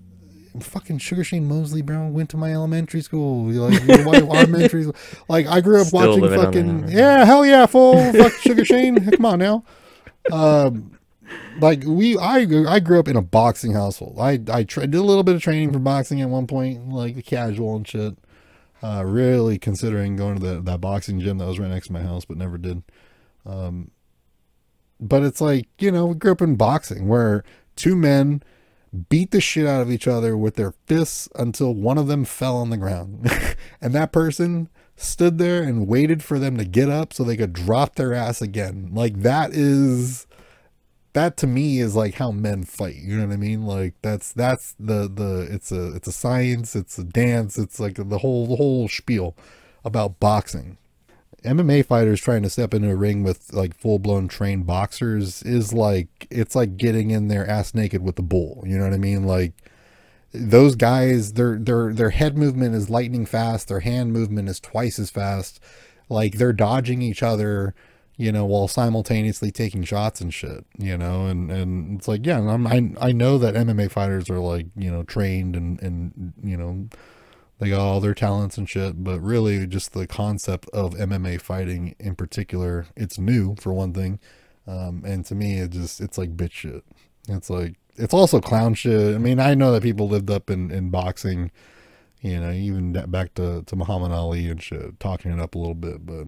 Fucking Sugar Shane Mosley, bro, went to my elementary school. Like, elementary school. Like, I grew up Still watching fucking, yeah, hell yeah, full fuck Sugar Shane. Come on now. Um, like we I I grew up in a boxing household. I I tra- did a little bit of training for boxing at one point, like the casual and shit. Uh, really considering going to the, that boxing gym that was right next to my house, but never did. Um, but it's like you know we grew up in boxing where two men beat the shit out of each other with their fists until one of them fell on the ground, and that person stood there and waited for them to get up so they could drop their ass again. Like that is that to me is like how men fight. You know what I mean? Like that's that's the the it's a it's a science, it's a dance, it's like the whole the whole spiel about boxing. MMA fighters trying to step into a ring with like full blown trained boxers is like it's like getting in there ass naked with the bull. You know what I mean? Like those guys, their their their head movement is lightning fast. Their hand movement is twice as fast. Like they're dodging each other, you know, while simultaneously taking shots and shit. You know, and and it's like yeah, I'm, I I know that MMA fighters are like you know trained and and you know they got all their talents and shit, but really just the concept of MMA fighting in particular, it's new for one thing. Um, and to me, it just, it's like bitch shit. It's like, it's also clown shit. I mean, I know that people lived up in, in boxing, you know, even back to, to Muhammad Ali and shit, talking it up a little bit, but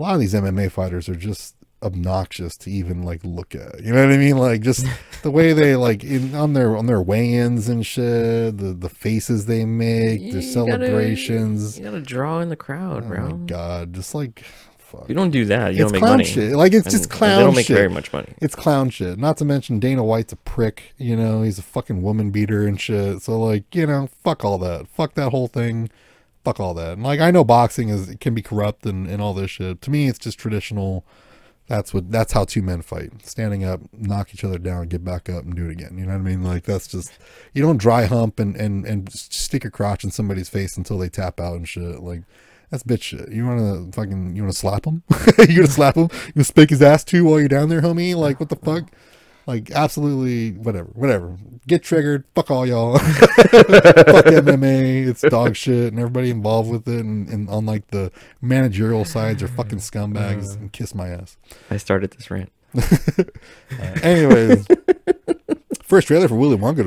a lot of these MMA fighters are just obnoxious to even like look at. You know what I mean? Like just the way they like in on their on their weigh-ins and shit, the the faces they make, Yeah, their you gotta- celebrations. You gotta draw in the crowd, oh bro. my god, just like fuck. You don't do that, you it's don't make clown money. shit. Like it's And- just clown They don't make shit. very much money. It's clown shit. Not to mention Dana White's a prick. You know, he's a fucking woman beater and shit. So like, you know, fuck all that. Fuck that whole thing. Fuck all that. And like, I know boxing is can be corrupt and and all this shit. To me, it's just traditional. That's what. That's how two men fight. Standing up, knock each other down, get back up, and do it again. You know what I mean? Like that's just. You don't dry hump and and and stick your crotch in somebody's face until they tap out and shit. Like. That's bitch shit. You want to fucking, you want to slap him? you gonna slap him? You gonna spank his ass too while you're down there, homie? Like, what the fuck? Like, absolutely, whatever, whatever. Get triggered. Fuck all y'all. fuck MMA. It's dog shit, and everybody involved with it, and, and on like the managerial sides are fucking scumbags. And kiss my ass. I started this rant. Uh, anyways, first trailer for Willy Wonka.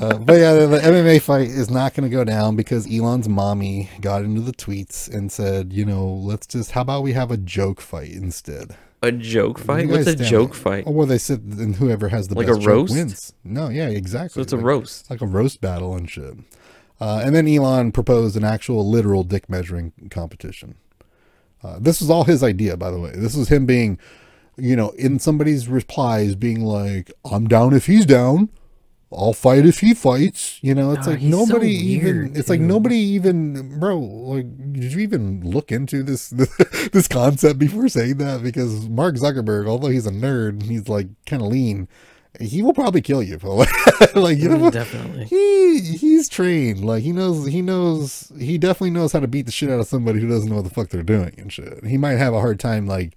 uh, but yeah, the, the MMA fight is not going to go down because Elon's mommy got into the tweets and said, you know, let's just, how about we have a joke fight instead? A joke fight? What's a joke up. fight? Oh, well, they said, and whoever has the Like best a roast? wins. No, yeah, exactly. So it's a Like- roast. like a roast battle and shit. Uh, and then Elon proposed an actual literal dick measuring competition. Uh, this was all his idea, by the way. This was him being, you know, in somebody's replies being like, I'm down if he's down. I'll fight if he fights. You know, it's Oh, like he's so nobody even, weird, it's like nobody even, bro, like, did you even look into this, this concept before saying that? Because Mark Zuckerberg, although he's a nerd, he's like kind of lean. He will probably kill you. like, you mm, know. Definitely. he he's trained. Like he knows he knows he definitely knows how to beat the shit out of somebody who doesn't know what the fuck they're doing and shit. He might have a hard time like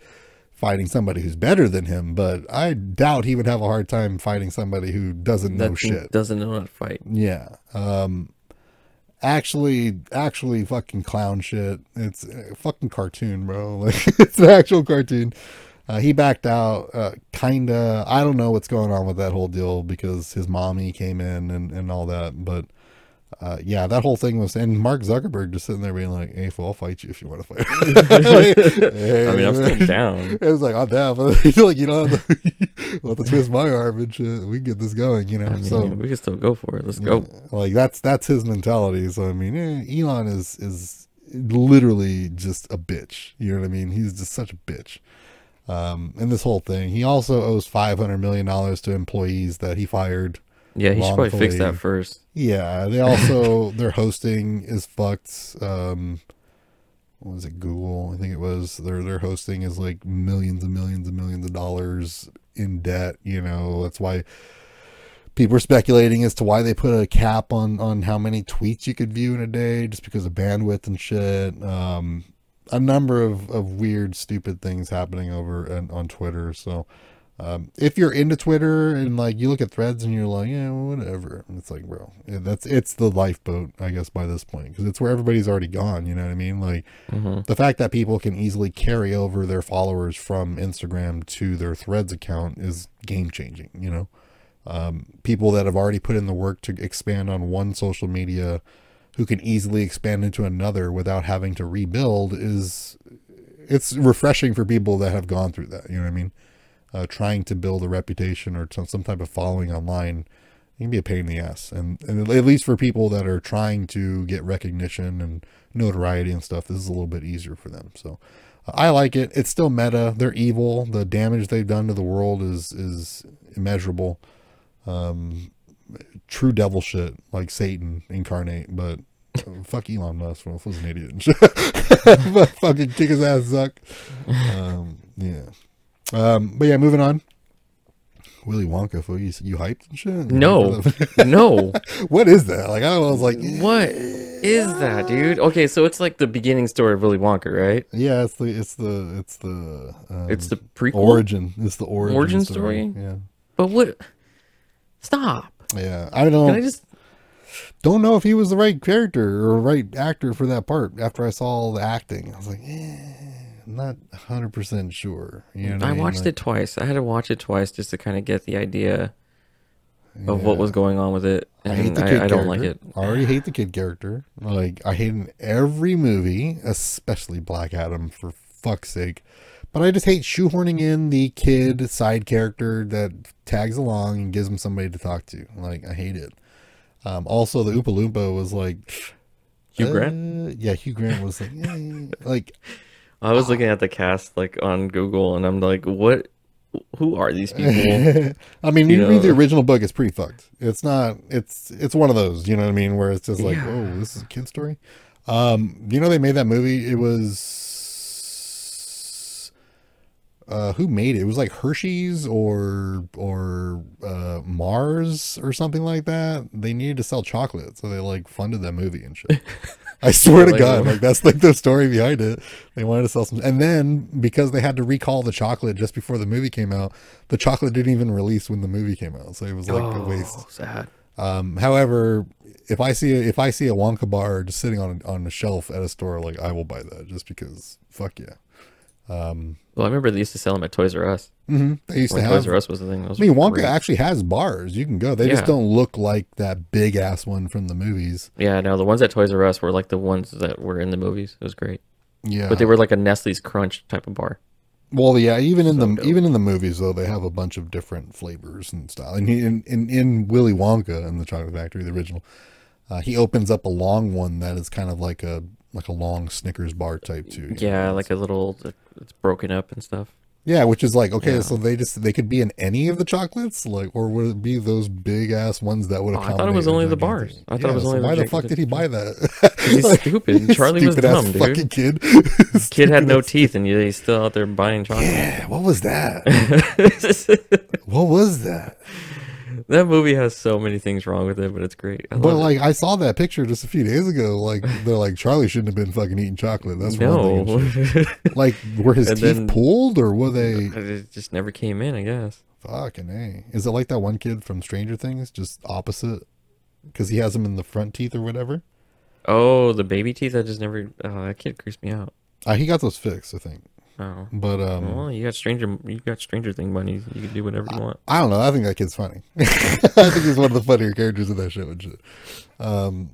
fighting somebody who's better than him, but I doubt he would have a hard time fighting somebody who doesn't know That shit. doesn't know how to fight. Yeah. Um actually actually fucking clown shit. It's a fucking cartoon, bro. Like it's an actual cartoon. Uh, he backed out, uh, kinda. I don't know what's going on with that whole deal because his mommy came in and, and all that. But uh, yeah, that whole thing was, and Mark Zuckerberg just sitting there being like, "Hey, I'll fight you if you want to fight." I mean, I'm still down. It was like I'm down, but I feel like you know, have to, have to twist my arm and shit. We can get this going, you know. I mean, so we can still go for it. Let's go. like that's that's his mentality. So I mean, eh, Elon is is literally just a bitch. You know what I mean? He's just such a bitch. Um, and this whole thing, he also owes five hundred million dollars to employees that he fired. Yeah, he should probably fix that first. Yeah, they also their hosting is fucked. Um, what was it? Google, I think it was. Their their hosting is like millions and millions and millions of dollars in debt. You know, that's why people are speculating as to why they put a cap on on how many tweets you could view in a day, just because of bandwidth and shit. Um, a number of of weird, stupid things happening over and on Twitter. So. Um, if you're into Twitter and like you look at threads and you're like, yeah, whatever, it's like, bro, that's it's the lifeboat, I guess, by this point, because it's where everybody's already gone. You know what I mean? Like hmm the fact that people can easily carry over their followers from Instagram to their Threads account is game changing. You know, um, people that have already put in the work to expand on one social media, who can easily expand into another without having to rebuild, is it's refreshing for people that have gone through that. You know what I mean? Uh, trying to build a reputation or some, type of following online it can be a pain in the ass. And, and at least for people that are trying to get recognition and notoriety and stuff this is a little bit easier for them. So uh, i like it. It's still meta. They're evil. The damage they've done to the world is is immeasurable. Um true devil shit like satan incarnate but uh, fuck Elon Musk. Was an idiot. But fucking kick his ass, Zuck. Um, yeah. Um, but yeah, moving on. Willy Wonka, fool, you you hyped and shit. No. no. what is that? Like I was like. What is that, dude? Okay, so it's like the beginning story of Willy Wonka, right? yeah, it's the it's the it's the um, It's the prequel. origin. It's the origin, Origin story. story? Yeah, But what? Stop. yeah. I don't Can I just? don't know if he was the right character or right actor for that part. After I saw all the acting, I was like, eh, not hundred percent sure. You know, I mean? watched Like, it twice. I had to watch it twice just to kind of get the idea of what was going on with it, I hate the kid I, don't like character. it. I already hate the kid character. Like I hate in every movie, especially Black Adam for fuck's sake. But I just hate shoehorning in the kid side character that tags along and gives him somebody to talk to. Like I hate it. Um, also, the Oompa Loompa was like Hugh Grant. uh, Yeah, Hugh Grant was like, like I was looking at the cast like on Google, and I'm like, what? Who are these people? I mean, You you, read the original book, it's pretty fucked. It's not. It's it's one of those. You know what I mean? Where it's just like, Yeah. oh, this is a kid story. Um, you know, they made that movie. It was. Uh, who made it? It was like Hershey's or or uh, Mars or something like that. They needed to sell chocolate, so they like funded that movie and shit. I swear to God, like that's like the story behind it. They wanted to sell some, and then because they had to recall the chocolate just before the movie came out, the chocolate didn't even release when the movie came out, so it was like a waste. Oh, sad. Um, however, if I see a, if I see a Wonka bar just sitting on a, on a shelf at a store, like I will buy that just because. Fuck yeah. Um, Well, I remember they used to sell them at Toys R Us. Mhm, They used When to Toys have. R Us was the thing. Was I mean, Wonka great. actually has bars. You can go. They just don't look like that big ass one from the movies. Yeah, no, the ones at Toys R Us were like the ones that were in the movies. It was great, Yeah, but they were like a Nestle's Crunch type of bar. Well, yeah, even in So the dope. even in the movies though, they have a bunch of different flavors and style. And in, in in Willy Wonka and the Chocolate Factory, the original, uh, he opens up a long one that is kind of like a like a long Snickers bar type too. Yeah, know? like a little. It's broken up and stuff. Yeah, which is like okay, Yeah. so they just they could be in any of the chocolates, like, or would it be those big ass ones that would? Oh, I thought it was only the bars. I thought it was so only the bars. Why the gigantic- fuck did he buy that? He's stupid. Charlie was Stupid-ass dumb, dude. Fucking kid. Kid had no teeth, and he's still out there buying chocolate. Yeah, what was that? what was that? That movie has so many things wrong with it, but it's great. I But love it. like I saw that picture just a few days ago. Like they're like Charlie shouldn't have been fucking eating chocolate. That's one thing. no. Like were his And teeth then- pulled or were they it just never came in. I guess. fucking a? Is it like that one kid from Stranger Things, just opposite? Because he has them in the front teeth or whatever. Oh, the baby teeth. I just never. Oh, that kid creeps me out. Uh, he got those fixed, I think. Oh. But um, Well, you got Stranger, you got Stranger Thing money. You can do whatever you want. I don't know. I think that kid's funny. I think he's one of the funnier characters in that show and shit. Um,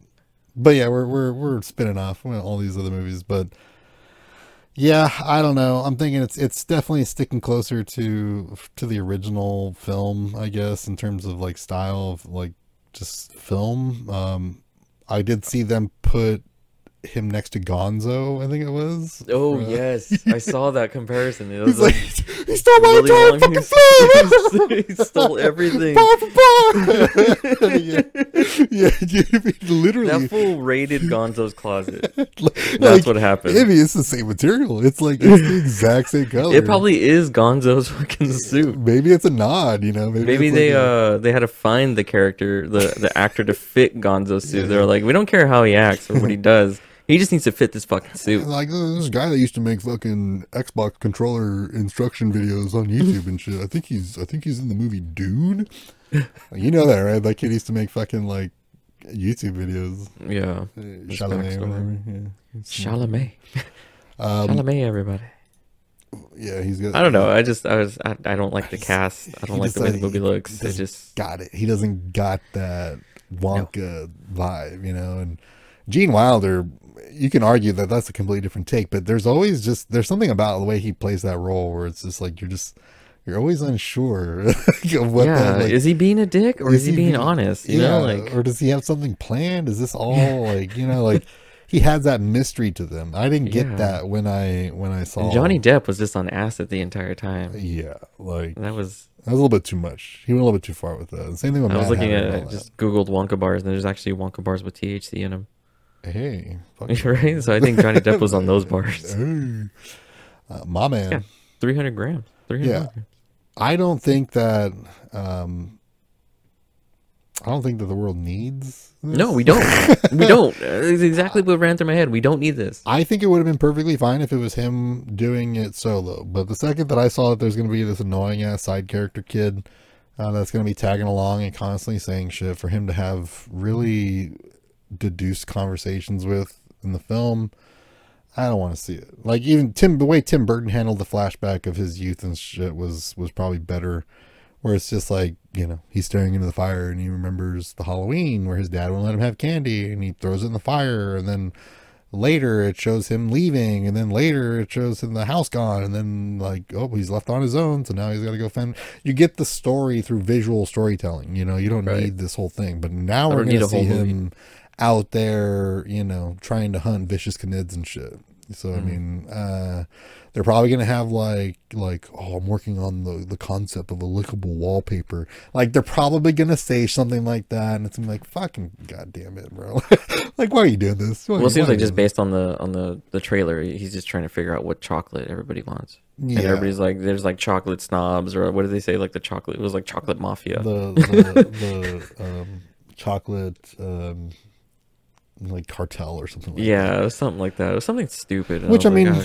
but yeah, we're we're we're spinning off all these other movies, but yeah, I don't know. I'm thinking it's it's definitely sticking closer to to the original film, I guess, in terms of like style of like just film. Um, I did see them put him next to Gonzo. I think it was. Oh Uh, yes, I saw that comparison. It was like, like, he stole my Willy entire fucking film. he stole everything. Bar for bar. yeah, yeah, dude, literally. That fool raided Gonzo's closet. That's That's what happened. Maybe it's the same material. It's like it's the exact same color. It probably is Gonzo's fucking suit. Maybe it's a nod. You know. Maybe it's they like uh they had to find the character, the the actor to fit Gonzo's suit. They're like, we don't care how he acts or what he does. He just needs to fit this fucking suit. Like "Oh, this guy that used to make fucking Xbox controller instruction videos on YouTube and shit. I think he's I think he's in the movie Dune. you know that, right? That kid used to make fucking like YouTube videos. Yeah. Uh, Chalamet, whatever. Yeah. Chalamet. Um, Chalamet, everybody. yeah, he's got. I don't know. I just I was I, I don't like the cast. I don't like the way the movie looks. It just got it. He doesn't got that Wonka vibe, you know. And Gene Wilder, you can argue that that's a completely different take, but there's always just there's something about the way he plays that role where it's just like you're just you're always unsure of what. yeah. that, like, is he being a dick or is, he being being- honest? You yeah, know, like or does he have something planned? Is this all like you know like? He has that mystery to them. I didn't get Yeah. that when I when I saw and Johnny Depp was just on acid the entire time. Yeah, like That was that was a little bit too much. He went a little bit too far with that. Same thing with I was Mad looking Hatter at just googled Wonka bars and there's actually Wonka bars with THC in them. Hey, right? So I think Johnny Depp was on those bars. Hey. Uh, my man. Yeah. 300 grams. 300 Yeah. milligrams. I don't think that. Um, I don't think that the world needs. This. No, we don't. we don't. It's exactly what ran through my head. We don't need this. I think it would have been perfectly fine if it was him doing it solo. But the second that I saw that there's going to be this annoying ass side character kid uh, that's going to be tagging along and constantly saying shit for him to have really deduced conversations with in the film, I don't want to see it. Like even Tim, the way Tim Burton handled the flashback of his youth and shit was was probably better. Where it's just like you know he's staring into the fire and he remembers the Halloween where his dad wouldn't let him have candy and he throws it in the fire and then later it shows him leaving and then later it shows him the house gone and then like oh he's left on his own so now he's got to go fend you get the story through visual storytelling you know you don't Right. need this whole thing but now we're gonna a see whole movie. Out there you know trying to hunt vicious canids and shit so i Mhm. mean uh they're probably gonna have like like oh i'm working on the the concept of a lickable wallpaper like they're probably gonna say something like that and it's like fucking goddamn it bro like why are you doing this Why- Well, it seems like just based on the on the the trailer, he's just trying to figure out what chocolate everybody wants. Yeah. And everybody's like, "There's like chocolate snobs," or what did they say? Like the chocolate it was like chocolate mafia. the the, the um, chocolate um, like cartel or something like that. yeah, it was something like that. It was something stupid. Which I like, mean,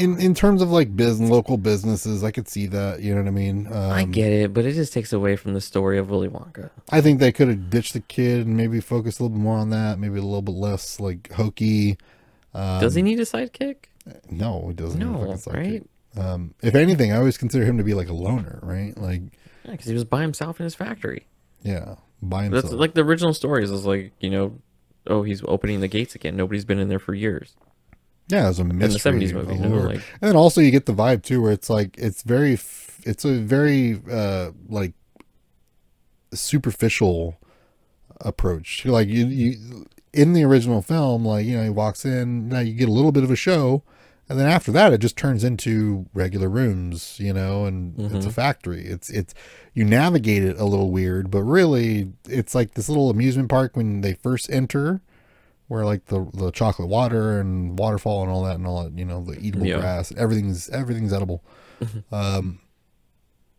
in in terms of like business, local businesses, I could see that. You know what I mean? Um, I get it, but it just takes away from the story of Willy Wonka. I think they could have ditched the kid and maybe focused a little bit more on that. Maybe a little bit less like hokey. Um, Does he need a sidekick? No, he doesn't. need a No, sidekick. right? Um, if anything, I always consider him to be like a loner, right? Like, Yeah, because he was by himself in his factory. yeah, by himself. That's like the original stories. Is like you know, oh, he's opening the gates again. Nobody's been in there for years. yeah, it was a mystery. in the 70s movie, you know, like And then also you get the vibe too, where it's like it's very, it's a very uh like superficial approach. Like you, you in the original film, like you know, he walks in, now you get a little bit of a show, and then after that, it just turns into regular rooms, you know, and it's a Mhm. factory. It's it's you navigate it a little weird, but really, it's like this little amusement park when they first enter. Where like the the chocolate water and waterfall and all that and all that, you know, the eatable Yeah. grass, everything's everything's edible. um,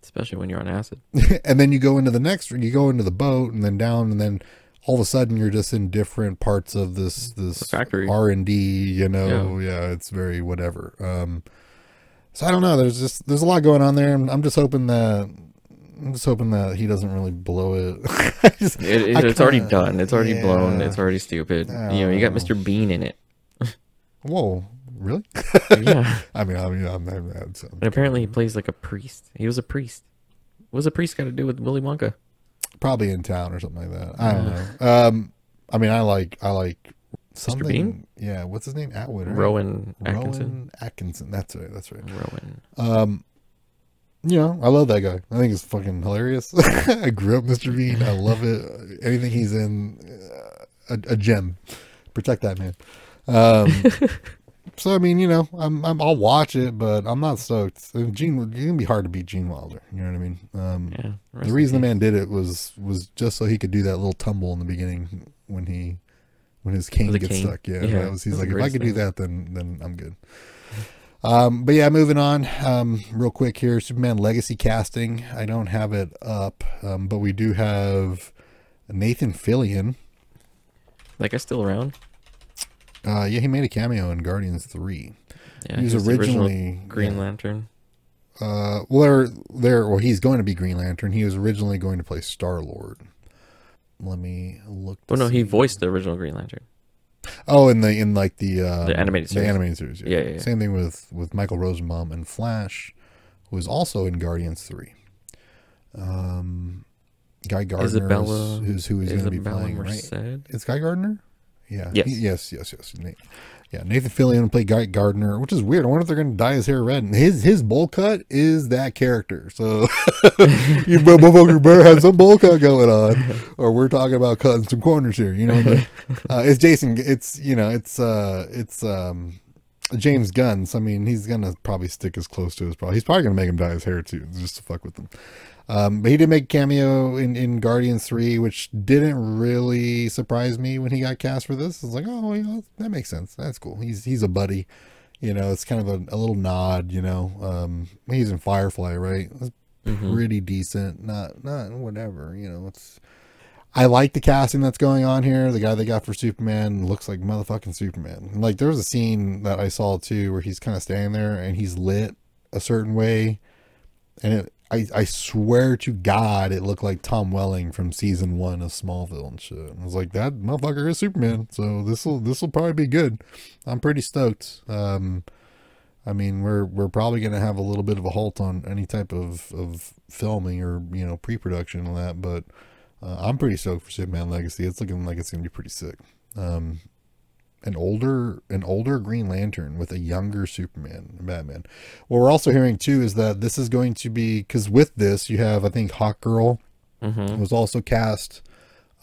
especially when you're on acid. and then you go into the next you go into the boat and then down and then all of a sudden you're just in different parts of this this factory. r&d you know yeah. it's very whatever um so i don't know there's just there's a lot going on there and i'm just hoping that i'm just hoping that he doesn't really blow it just- It, it, it's already done. It's already blown. It's already stupid. You know, you got. Mr. Bean in it. whoa really yeah. i mean i mean i'm, I'm, I'm And apparently he plays like a priest. He was a priest. What's a priest got to do with Willy Wonka? Probably in town or something like that i don't know um i mean i like i like something. Bean? Yeah, what's his name? Atwood. Right? Rowan Atkinson. Rowan Atkinson. That's right. That's right. Rowan. Um, you know, I love that guy. I think he's fucking hilarious. I grew up Mr. Bean. I love it. Anything he's in, uh, a, a gem. Protect that man. Um, so I mean, you know, I'm, I'm I'll watch it, but I'm not stoked. Gene, it's gonna be hard to beat Gene Wilder. You know what I mean? Um, Yeah. the reason the man did it was was just so he could do that little tumble in the beginning when he when his cane gets cane. stuck. Yeah, Yeah, was he's like, if I could do that, then then I'm good. Um, but yeah, moving on. Um, real quick here, Superman Legacy casting. I don't have it up, um, but we do have Nathan Fillion. That guy's still around. Uh, yeah, he made a cameo in Guardians Three. Yeah. he was he's original originally Green yeah. Lantern. Uh, well, there, there. Well, he's going to be Green Lantern. He was originally going to play Star Lord. Let me look. Oh no, he voiced the original Green Lantern. Oh, in the in like the uh, The animated the animated series. Yeah, yeah, yeah. Same thing with with Michael Rosenbaum and Flash, who was also in Guardians Three. Um, Guy Gardner Isabella- is, who's who going to be playing, Merced. right? It's Guy Gardner. Yeah. Yes. Yes. Yes. Yes. Yeah. Nathan Fillion played Guy Gardner, which is weird. I wonder if they're going to dye his hair red. And his his bowl cut is that character. So you motherfucker better have some bowl cut going on, or we're talking about cutting some corners here. You know, what I mean? uh, it's Jason. It's you know, it's uh, it's um, James Gunn. So I mean, he's gonna probably stick as close to his. Probably he's probably gonna make him dye his hair too, just to fuck with him. Um, but he did make a cameo in, in Guardians 3, which didn't really surprise me when he got cast for this. I was like, oh, you know, that makes sense. That's cool. He's he's a buddy. You know, it's kind of a, a little nod, you know. Um, he's in Firefly, right? It's Mhm. pretty decent. Not not whatever, you know. It's I like the casting that's going on here. The guy they got for Superman looks like motherfucking Superman. Like there was a scene that I saw too where he's kind of standing there and he's lit a certain way, and it. I, I swear to God, it looked like Tom Welling from season one of Smallville and shit. I was like, that motherfucker is Superman, so this will this will probably be good. I'm pretty stoked. Um, I mean, we're we're probably gonna have a little bit of a halt on any type of, of filming or you know pre-production and that, but uh, I'm pretty stoked for Superman Legacy. It's looking like it's gonna be pretty sick. Um, an older an older Green Lantern with a younger Superman and Batman. What we're also hearing too is that this is going to be because with this you have I think Hawk Girl Mhm. was also cast.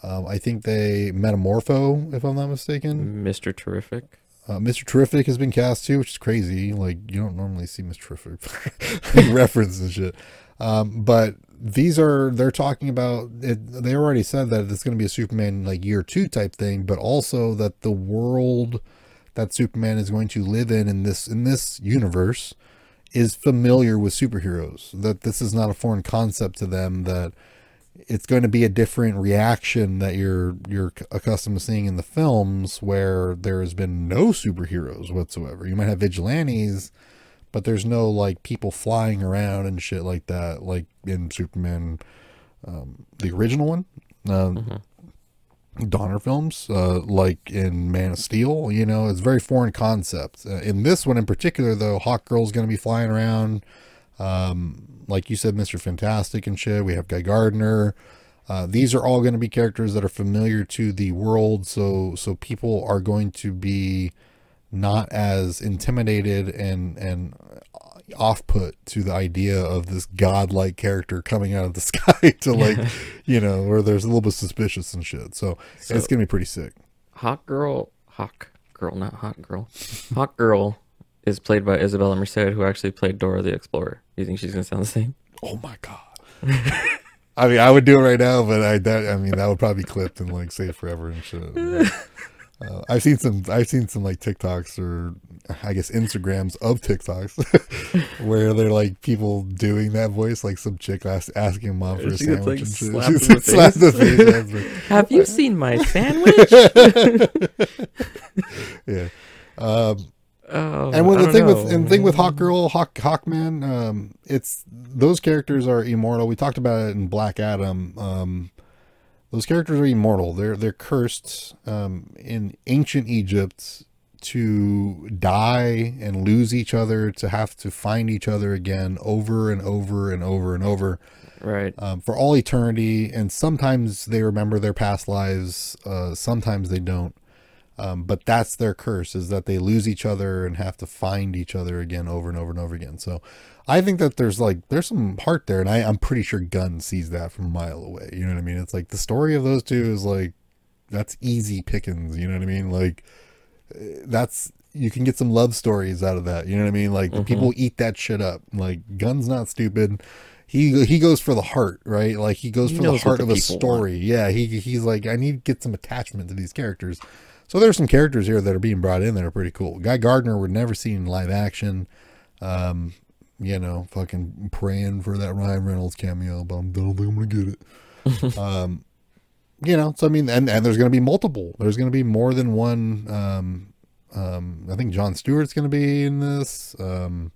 Um, I think they Metamorpho, if I'm not mistaken. Mr. Terrific. Uh, Mr. Terrific has been cast too, which is crazy. Like you don't normally see Mr. Terrific reference and shit. Um, but these are they're talking about it. They already said that it's going to be a Superman like year two type thing, but also that the world that Superman is going to live in in this in this universe is familiar with superheroes. That this is not a foreign concept to them. That it's going to be a different reaction that you're you're accustomed to seeing in the films where there has been no superheroes whatsoever. You might have vigilantes, but there's no like people flying around and shit like that, like in Superman, um, the original one, um, Donner films, uh, like in Man of Steel. You know, it's very foreign concept. Uh, in this one in particular, though, Hawk Girl's going to be flying around. Um, like you said, Mr. Fantastic and shit. We have Guy Gardner. Uh, these are all going to be characters that are familiar to the world, so so people are going to be not as intimidated and and off put to the idea of this godlike character coming out of the sky to like you know where there's a little bit suspicious and shit. So, So- it's gonna be pretty sick. Hawk Girl. Hawk Girl, not Hot Girl. Hawk Girl is played by Isabella Merced, who actually played Dora the Explorer. You think she's gonna sound the same? Oh my god. I mean, I would do it right now, but I that I mean that would probably be clipped and like saved forever and shit. Uh, I've seen some. I've seen some like TikToks or I guess Instagrams of TikToks where they're like people doing that voice, like some chick ask, asking mom for a She gets, sandwich like, and shit. slapped She in the slapped in the face. face. That's right. Have you seen my sandwich? yeah. Um, Oh, and when the don't thing with know. and the thing with Hawk Girl, Hawk Hawkman, um, it's those characters are immortal. We talked about it in Black Adam. Um, those characters are immortal. They're they're cursed um, in ancient Egypt to die and lose each other, to have to find each other again over and over and over and over right. um, for all eternity. And sometimes they remember their past lives. Uh, sometimes they don't. Um, but that's their curse is that they lose each other and have to find each other again over and over and over again. So I think that there's like there's some heart there, and I, I'm pretty sure Gunn sees that from a mile away. You know what I mean? It's like the story of those two is like that's easy pickings. You know what I mean? Like eh, that's you can get some love stories out of that. You know what I mean? Like people eat that shit up. Like Gunn's not stupid. He he goes for the heart, right? Like he goes He for the heart of a story. Yeah, he he's like I need to get some attachment to these characters. So there's some characters here that are being brought in that are pretty cool. Guy Gardner we're never seen in live action. Um, you know, fucking praying for that Ryan Reynolds cameo, but I don't think I'm gonna get it. um, you know, so I mean, and and there's gonna be multiple. There's gonna be more than one. Um, um, I think John Stewart's gonna be in this. Um,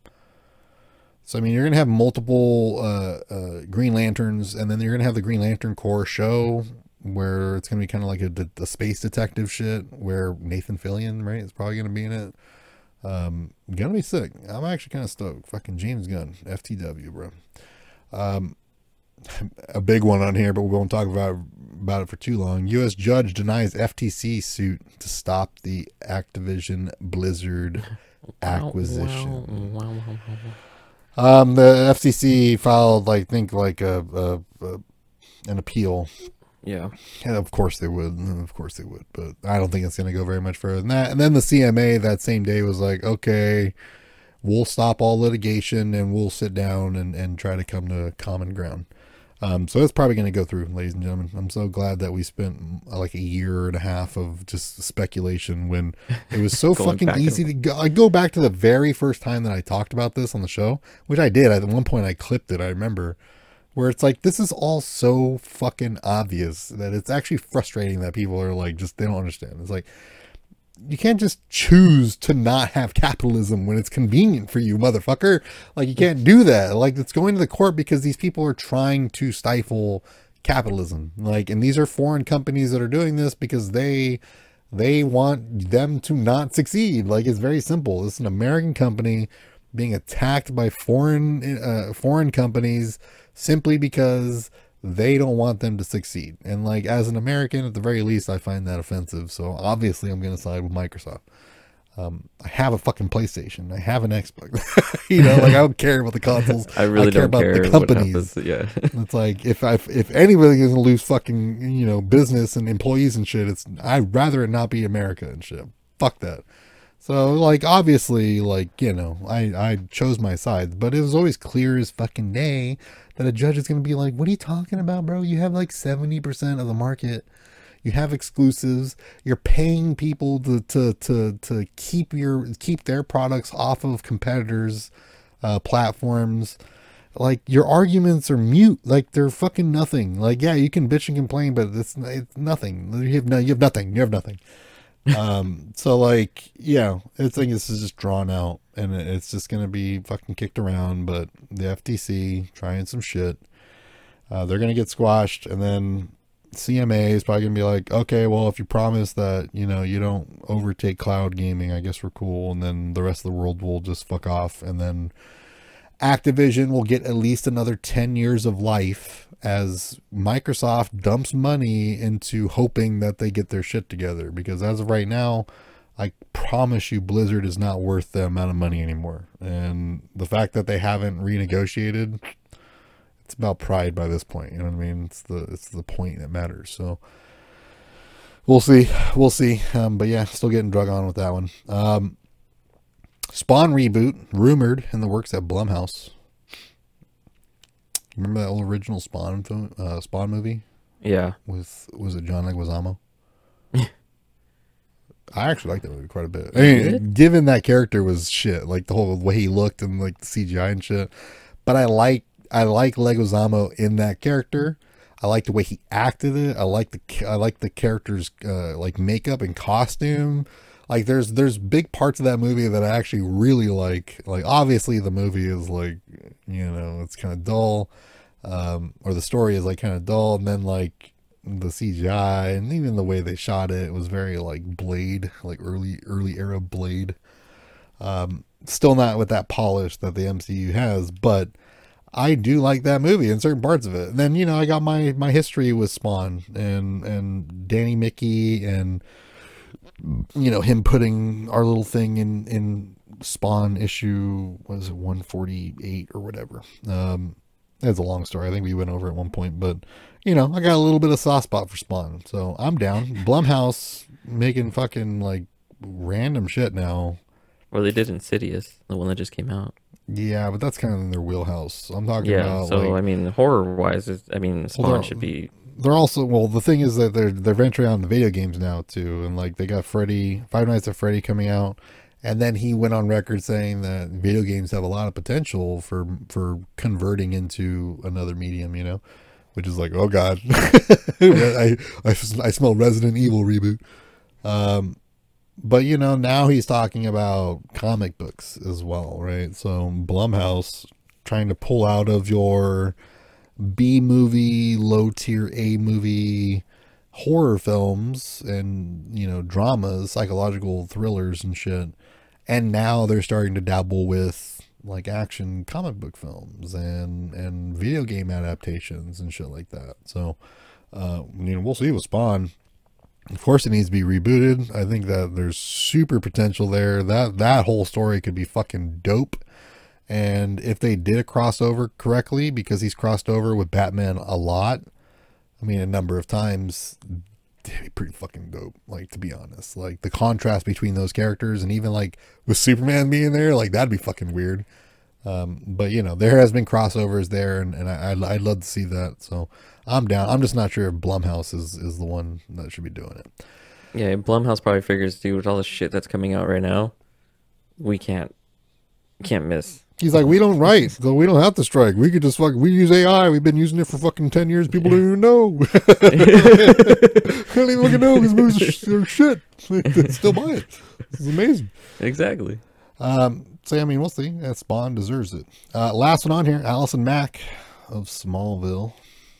so I mean, you're gonna have multiple uh, uh, Green Lanterns, and then you're gonna have the Green Lantern Corps show where it's gonna be kind of like a, a space detective shit, where Nathan Fillion, right, is probably gonna be in it. Um, gonna be sick. I'm actually kind of stoked. Fucking James Gunn, FTW, bro. Um, a big one on here, but we won't talk about about it for too long. U.S. judge denies FTC suit to stop the Activision Blizzard acquisition. Wow, wow, wow, wow, wow. Um, the FCC filed, like, think like a, a, a an appeal. Yeah. And of course they would. Of course they would. But I don't think it's going to go very much further than that. And then the CMA that same day was like, okay, we'll stop all litigation and we'll sit down and, and try to come to common ground. Um, so it's probably going to go through, ladies and gentlemen. I'm so glad that we spent uh, like a year and a half of just speculation when it was so fucking easy to go. I go back to the very first time that I talked about this on the show, which I did. At one point, I clipped it. I remember where it's like this is all so fucking obvious that it's actually frustrating that people are like just they don't understand. It's like you can't just choose to not have capitalism when it's convenient for you, motherfucker. Like you can't do that. Like it's going to the court because these people are trying to stifle capitalism. Like and these are foreign companies that are doing this because they they want them to not succeed. Like it's very simple. It's an American company being attacked by foreign uh, foreign companies simply because they don't want them to succeed. And like as an American, at the very least, I find that offensive. So obviously, I'm going to side with Microsoft. Um, I have a fucking PlayStation. I have an Xbox. you know, like I don't care about the consoles. I really care don't care about care the companies. happens. Yeah. It's like if I if anybody is gonna lose fucking you know business and employees and shit, it's I'd rather it not be America and shit. Fuck that. So like obviously like you know I I chose my sides, but it was always clear as fucking day that a judge is gonna be like, what are you talking about, bro? You have like seventy percent of the market. You have exclusives. You're paying people to to to to keep your keep their products off of competitors' uh, platforms like your arguments are mute like they're fucking nothing like yeah you can bitch and complain but it's it's nothing you have no you have nothing you have nothing um so like yeah it's like this is just drawn out and it's just gonna be fucking kicked around but the ftc trying some shit. Uh, they're gonna get squashed and then cma is probably gonna be like okay well if you promise that you know you don't overtake cloud gaming i guess we're cool and then the rest of the world will just fuck off and then Activision will get at least another 10 years of life as Microsoft dumps money into hoping that they get their shit together. Because as of right now, I promise you, Blizzard is not worth the amount of money anymore. And the fact that they haven't renegotiated, it's about pride by this point. You know what I mean? It's the it's the point that matters. So we'll see, we'll see. Um, but yeah, still getting drug on with that one. Um, Spawn reboot rumored in the works at Blumhouse. Remember that old original Spawn film, uh, Spawn movie Yeah. with was it John Leguizamo? I actually liked that movie quite a bit. I mean, given that character was shit, like the whole way he looked and like the CGI and shit. But I like I like Leguizamo in that character. I like the way he acted it. I like the I like the character's uh, like makeup and costume. Like there's there's big parts of that movie that I actually really like. Like obviously the movie is like you know it's kind of dull, um, or the story is like kind of dull, and then like the CGI and even the way they shot it was very like Blade, like early early era Blade. Um, still not with that polish that the MCU has, but I do like that movie in certain parts of it. And then you know I got my my history with Spawn and and Danny Mickey and you know him putting our little thing in in Spawn issue was it 148 or whatever. Um, it's a long story. I think we went over at one point, but you know I got a little bit of soft spot for Spawn, so I'm down. Blumhouse making fucking like random shit now. Or they did Insidious, the one that just came out. Yeah, but that's kind of in their wheelhouse. I'm talking Yeah, about so like I mean, horror wise, I mean, Spawn should be. They're also well the thing is that they're they're venturing out into video games now too. And like they got freddy five nights at freddy coming out. And then he went on record saying that video games have a lot of potential for for converting into another medium you know? Which is like oh god. I, I i smell resident evil reboot. Um but you know now he's talking about comic books as well right? So blumhouse trying to pull out of your B movie, low tier A movie horror films and, you know, dramas, psychological thrillers and shit. And now they're starting to dabble with like action comic book films and and video game adaptations and shit like that. So uh you know, we'll see with Spawn. Of course it needs to be rebooted. I think that there's super potential there. That that whole story could be fucking dope. And if they did a crossover correctly, because he's crossed over with Batman a lot, I mean, a number of times, pretty fucking dope. Like, to be honest, like the contrast between those characters, and even like with Superman being there, like that'd be fucking weird. Um, but you know, there has been crossovers there, and, and I, I'd, I'd love to see that. So I'm down. I'm just not sure if Blumhouse is, is the one that should be doing it. Yeah, Blumhouse probably figures, dude, with all the shit that's coming out right now, we can't, can't miss. He's like, we don't write, so we don't have to strike. We could just fuck. We use AI. We've been using it for fucking ten years. People don't even know. don't even fucking know these movies are, sh- shit. They still buy it. This is amazing. Exactly. Um, so I mean, we'll see. That Spawn deserves it. Uh, last one on here, Allison Mack of Smallville,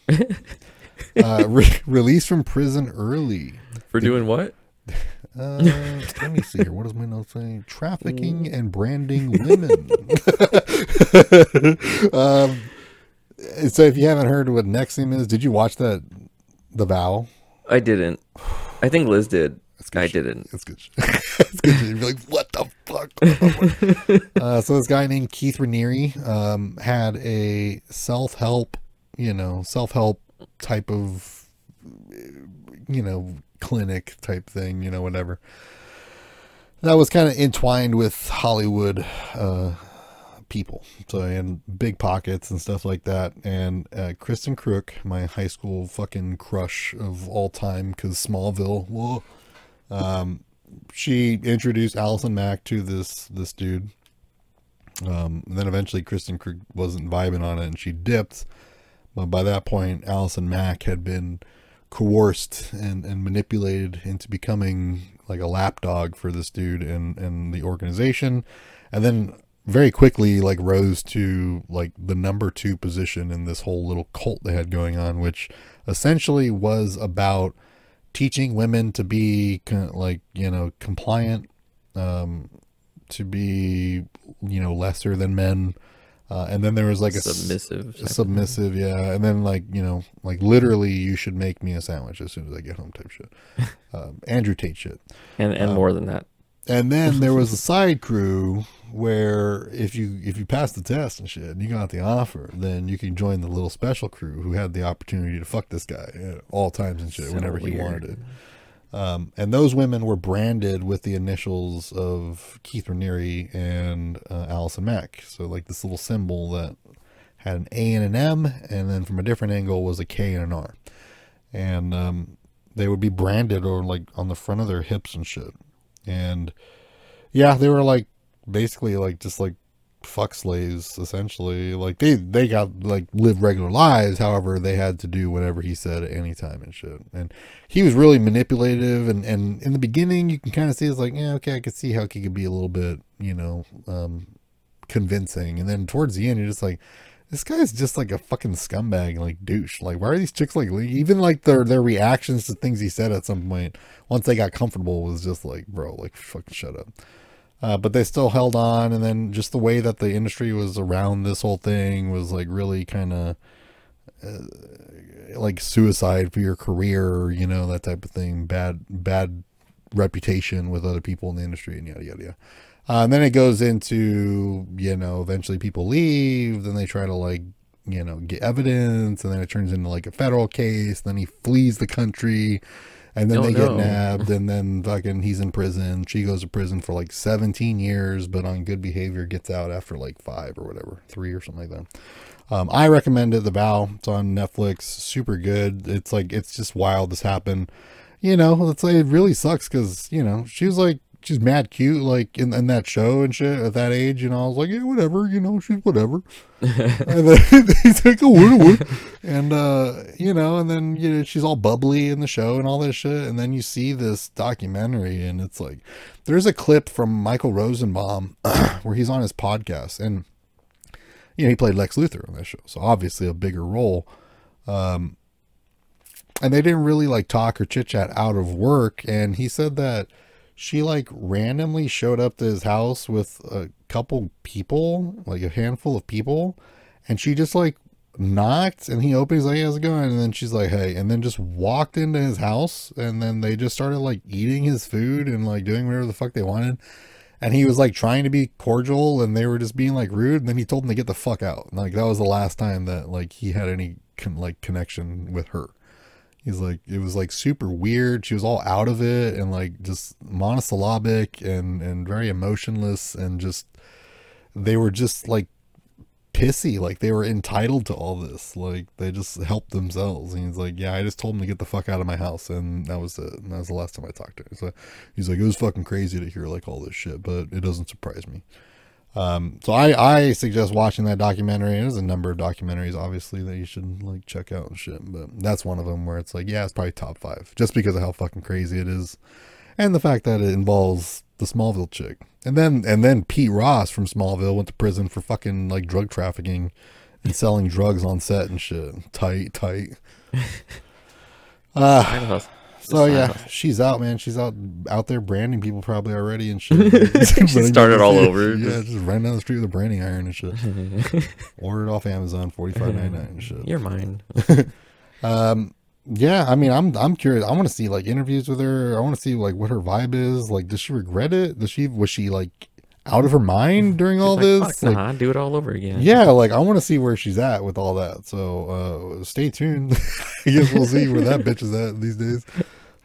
uh, re- released from prison early. For doing what? Uh, let me see here. What does my note say? Trafficking and branding women. um, so if you haven't heard what NXIVM is, did you watch that? The Vow. I didn't. I think Liz did. I shit. didn't. It's good. it's good. shit. You'd be like, what the fuck? What the fuck? uh, so this guy named Keith Raniere um, had a self-help, you know, self-help type of, you know, clinic type thing, you know, whatever. That was kind of entwined with Hollywood uh, people, so and big pockets and stuff like that. And uh, Kristin Kreuk, my high school fucking crush of all time, because Smallville, whoa, um, she introduced Allison Mack to this this dude. Um, then eventually Kristin Kreuk wasn't vibing on it, and she dipped. But by that point, Allison Mack had been coerced and, and manipulated into becoming like a lapdog for this dude and, and the organization. And then very quickly like rose to like the number two position in this whole little cult they had going on, which essentially was about teaching women to be con- like, you know, compliant, um, to be, you know, lesser than men. Uh, and then there was like a Submissive. submissive yeah. And then like you know like literally you should make me a sandwich as soon as i get home type shit. Um, andrew tate shit. And and Um, more than that. and then there was a side crew where if you if you passed the test and shit and you got the offer then you can join the little special crew who had the opportunity to fuck this guy at all times and shit So whenever he wanted it um, and those women were branded with the initials of Keith Raniere and uh, Allison Mack. So like this little symbol that had an A and an M, and then from a different angle was a K and an R. And um, they would be branded or like on the front of their hips and shit. And yeah, they were like basically like just like fuck slaves essentially. Like they they got like live regular lives. However, they had to do whatever he said at any time and shit. And he was really manipulative. And and in the beginning, you can kind of see it's like yeah, okay, I could see how he could be a little bit you know um, convincing. And then towards the end, you're just like. This guy's just like a fucking scumbag, like douche. Like, why are these chicks like? Even like their their reactions to things he said at some point, once they got comfortable, was just like, bro, like fucking shut up. Uh, but they still held on, and then just the way that the industry was around this whole thing was like really kind of uh, like suicide for your career, you know, that type of thing. Bad, bad reputation with other people in the industry and yada yada yada. Uh, and then it goes into you know eventually people leave, then they try to like you know get evidence, and then it turns into like a federal case. Then he flees the country, and then Oh, they get nabbed, and then fucking he's in prison. She goes to prison for like 17 years, but on good behavior gets out after like five or whatever, three or something like that. Um, I recommend it. The Vow. It's on Netflix. Super good. It's like it's just wild. This happened. You know, it's like it really sucks because you know she was like she's mad cute like in, in that show and shit at that age. You know, I was like yeah whatever. You know she's whatever. and then he's like oh and uh you know and then you know she's all bubbly in the show and all this shit and then you see this documentary and it's like there's a clip from Michael Rosenbaum where he's on his podcast and you know, he played Lex Luthor on that show, so obviously a bigger role. Um, and they didn't really like talk or chit chat out of work. And he said that she like randomly showed up to his house with a couple people, like a handful of people, and she just like knocked and he opened he's like hey, how's it going? And then she's like hey and then just walked into his house and then they just started like eating his food and like doing whatever the fuck they wanted. And he was like trying to be cordial and they were just being like rude and then he told them to get the fuck out. And, like that was the last time that like he had any con- like connection with her he's like it was like super weird. She was all out of it and like just monosyllabic and and very emotionless and just they were just like pissy. Like they were entitled to all this. Like they just helped themselves. And he's like yeah i just told him to get the fuck out of my house. And that was it. And that was the last time i talked to her. So he's like it was fucking crazy to hear like all this shit but it doesn't surprise me um so i i suggest watching that documentary there's a number of documentaries obviously that you should like check out and shit but that's one of them where it's like yeah it's probably top five just because of how fucking crazy it is and the fact that it involves the Smallville chick. And then and then Pete Ross from Smallville went to prison for fucking like drug trafficking and selling drugs on set and shit. Tight, tight. Uh. So yeah, she's out, man. She's out out there branding people probably already and shit. She started all over. Yeah, just running down the street with a branding iron and shit. Ordered off Amazon, forty five ninety nine and shit. You're mine. Um, yeah, I mean, I'm I'm curious. I want to see like interviews with her. I want to see like what her vibe is. Like, does she regret it? Does she was she like out of her mind during all Like, this? Like, nah, do it all over again. yeah, like I want to see where she's at with all that. So uh stay tuned. I guess we'll see where that bitch is at these days.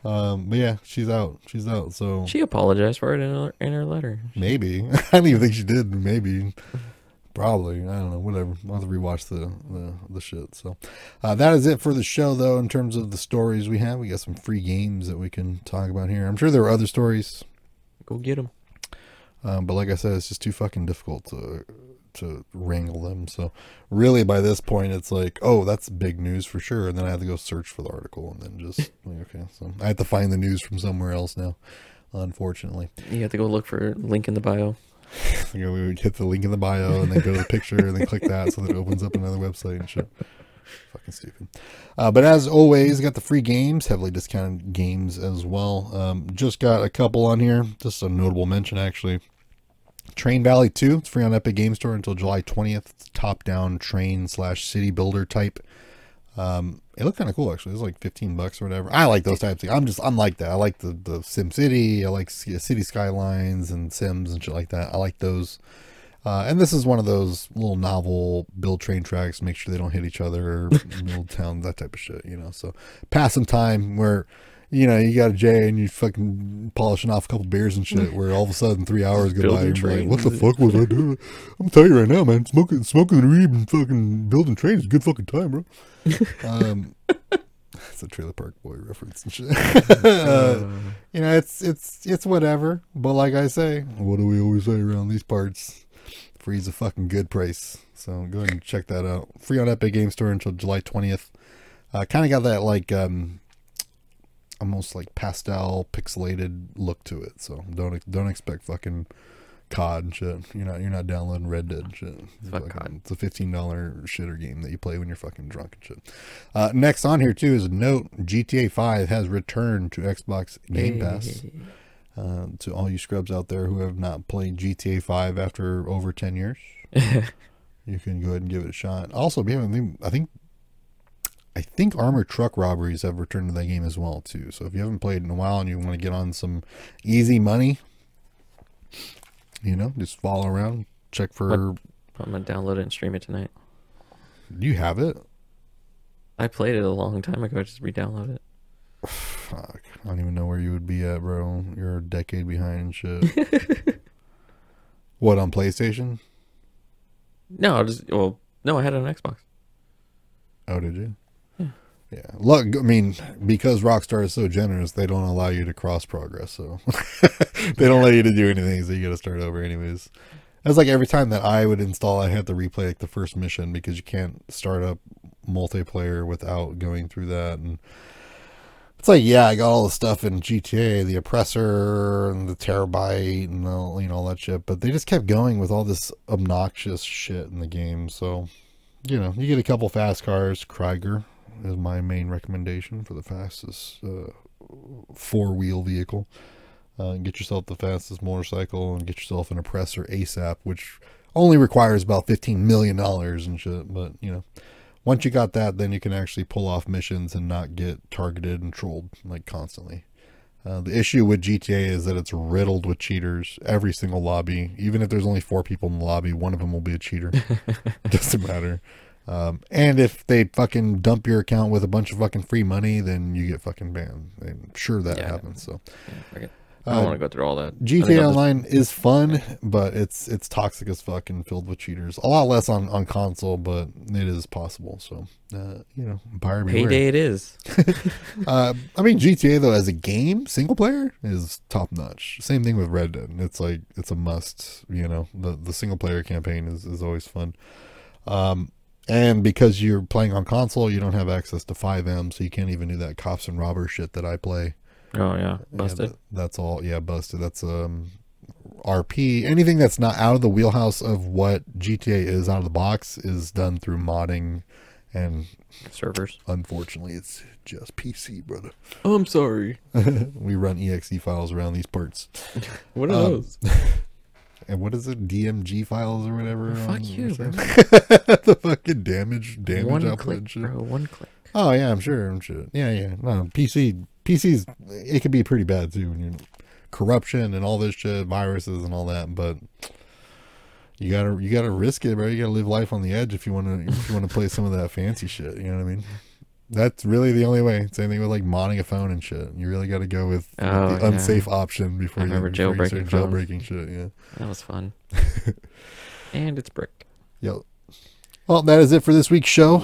Um, but yeah, she's out. She's out. So She apologized for it in her, in her letter. maybe I don't even think she did. Maybe. Probably. I don't know. Whatever. I'll have to rewatch the, the, the shit. So uh, that is it for the show, though, in terms of the stories we have. We got some free games that we can talk about here. I'm sure there are other stories. Go get them. Um, but like I said, it's just too fucking difficult to to wrangle them. So really, by this point, it's like, oh, that's big news for sure. And then I have to go search for the article, and then just like, okay, so I have to find the news from somewhere else now. Unfortunately, You have to go look for link in the bio. you know, we would hit the link in the bio and then go to the picture and then click that so that it opens up another website and shit. Fucking stupid. Uh, but as always, got the free games, heavily discounted games as well. Um, just got a couple on here. Just a notable mention, actually. Train Valley 2. It's free on Epic Game Store until July 20th. Top-down train slash city builder type. Um, it looked kind of cool actually. It was like 15 bucks or whatever. I like those types of I'm just I'm like that. I like the the Sim City. I like city skylines and Sims and shit like that. I like those. Uh, and this is one of those little novel build train tracks. Make sure they don't hit each other, build town, that type of shit. You know, so pass some time where. You know, you got a J and you fucking polishing off a couple beers and shit. Where all of a sudden three hours go by, Building and you're like, "What the fuck was I doing?" I'm telling you right now, man. Smoking, smoking the weed and fucking building trains is a good fucking time, bro. um, it's a trailer park boy reference and shit. Uh, you know, it's it's it's whatever. But like I say, what do we always say around these parts? Free's a fucking good price. So go ahead and check that out. Free on Epic Game Store until July twentieth. Uh, kind of got that like um, almost like pastel pixelated look to it. So don't don't expect fucking COD and shit. You're not you're not downloading Red Dead and shit. It's Fuck fucking- COD. It's a fifteen dollar shitter game that you play when you're fucking drunk and shit. Uh, next on here too is a note: GTA Five has returned to Xbox Game Pass. Uh, to all you scrubs out there who have not played GTA Five after over ten years, you can go ahead and give it a shot. Also, we haven't- I think I think armored truck robberies have returned to that game as well too. So if you haven't played in a while and you want to get on some easy money, you know, just follow around, check for. I'm gonna download it and stream it tonight. Do you have it? I played it a long time ago. I just re-download it. Fuck, I don't even know where you would be at, bro. You're a decade behind and shit. what on PlayStation? No, I just well, no, I had it on Xbox. Oh, did you? Yeah. Look, I mean, because Rockstar is so generous, they don't allow you to cross progress. So they don't let you to do anything. So you got to start over, anyways. It's like every time that I would install, I had to replay like the first mission because you can't start up multiplayer without going through that. And it's like, yeah, I got all the stuff in GTA, the oppressor and the Terrorbyte and all, you know all that shit, but they just kept going with all this obnoxious shit in the game. So you know, you get a couple fast cars. Krieger is my main recommendation for the fastest uh, four wheel vehicle. Uh, get yourself the fastest motorcycle and get yourself an oppressor ASAP, which only requires about fifteen million dollars and shit. But you know, once you got that, then you can actually pull off missions and not get targeted and trolled like constantly. Uh, the issue with GTA is that it's riddled with cheaters. Every single lobby, even if there's only four people in the lobby, one of them will be a cheater. Doesn't matter. Um, and if they fucking dump your account with a bunch of fucking free money, then you get fucking banned. I'm sure that Yeah. happens. So Yeah, I don't Uh, want to go through all that. GTA just- Online is fun, but it's it's toxic as fuck and filled with cheaters. A lot less on, on console, but it is possible. So uh, you know, buyer beware. Payday it is. Uh, I mean, GTA though as a game, single player is top notch. Same thing with Red Dead. It's like it's a must. You know, the the single player campaign is is always fun. Um, and because you're playing on console, you don't have access to FiveM, so you can't even do that cops and robbers shit that I play. Oh yeah, Yeah, busted. that- that's all. Yeah, busted. That's um RP. Anything that's not out of the wheelhouse of what GTA is out of the box is done through modding, and Servers. unfortunately, it's just PC, brother. Oh, I'm sorry. we run exe files around these parts. What are Um, those? And what is it? DMG files or whatever. Oh, fuck you, bro. the fucking damage damage One output click, and shit. bro. One click. Oh yeah, I'm sure. I'm sure. Yeah, yeah. No, PC PCs it can be pretty bad too. You know, corruption and all this shit, viruses and all that. But you gotta you gotta risk it, bro. You gotta live life on the edge if you want to if you want to play some of that fancy shit. You know what I mean? That's really the only way. Same thing with like modding a phone and shit. You really got to go with, with Oh, the yeah. unsafe option before you, before you start jailbreaking phones. shit. Yeah. That was fun. and it's bricked. Yep. Well, that is it for this week's show.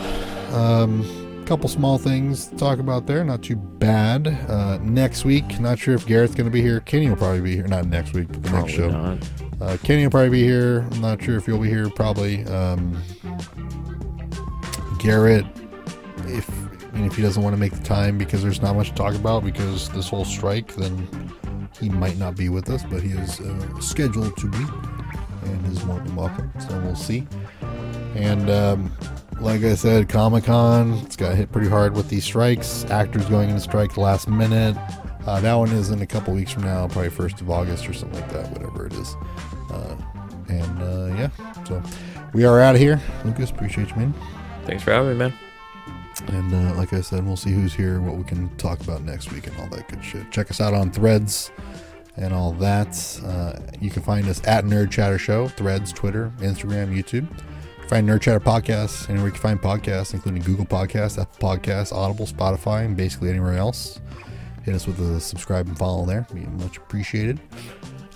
Um, couple small things to talk about there. Not too bad. Uh, next week, not sure if Garrett's going to be here. Kenny will probably be here. Not next week, but the next show. not. Uh, Kenny will probably be here. I'm not sure if you'll be here. Probably. Um, Garrett, if Mean, if he doesn't want to make the time because there's not much to talk about because this whole strike, then he might not be with us. But he is uh, scheduled to be, and is more than welcome. So we'll see. And um, like I said, Comic Con, it's got hit pretty hard with these strikes. Actors going into strike last minute. Uh, that one is in a couple weeks from now, probably first of August or something like that, whatever it is. Uh, and uh, yeah, so we are out of here. Lucas, appreciate you, man. Thanks for having me, man. And uh, like I said, we'll see who's here, what we can talk about next week, and all that good shit. Check us out on Threads and all that. Uh, you can find us at Nerd Chatter Show, Threads, Twitter, Instagram, YouTube. Find Nerd Chatter Podcasts anywhere you can find podcasts, including Google Podcasts, Apple Podcasts, Audible, Spotify, and basically anywhere else. Hit us with a subscribe and follow there. Be much appreciated.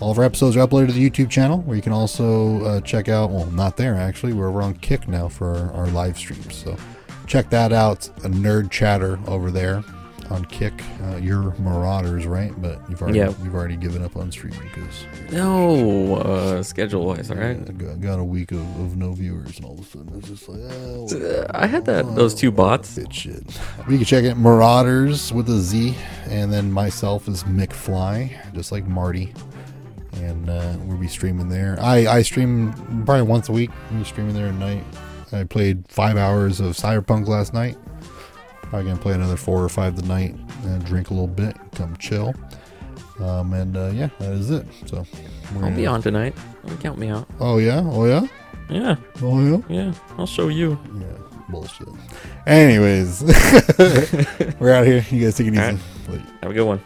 All of our episodes are uploaded to the YouTube channel, where you can also uh, check out. Well, not there actually. We're on Kick now for our, our live streams. So check that out. A nerd chatter over there on Kick. Uh, you're Marauders, right? But you've already Yeah. you've already given up on streaming because No, uh, schedule wise, all right. got, got a week of, of no viewers, and all of a sudden it's just like, oh, Uh, I had that those two bots. Shit. You can check it Marauders with a Z, and then myself is McFly, just like Marty. And uh, we'll be streaming there. I, I stream probably once a week. I'm streaming there at night. I played five hours of Cyberpunk last night. Probably gonna play another four or five tonight. And drink a little bit, come chill. Um, and uh, yeah, that is it. So we're I'll be gonna- on tonight. Don't count me out. Oh yeah, oh yeah, Yeah, oh yeah. yeah. I'll show you. Yeah. Bullshit. Anyways, we're out here. You guys take it easy. Right. Have a good one.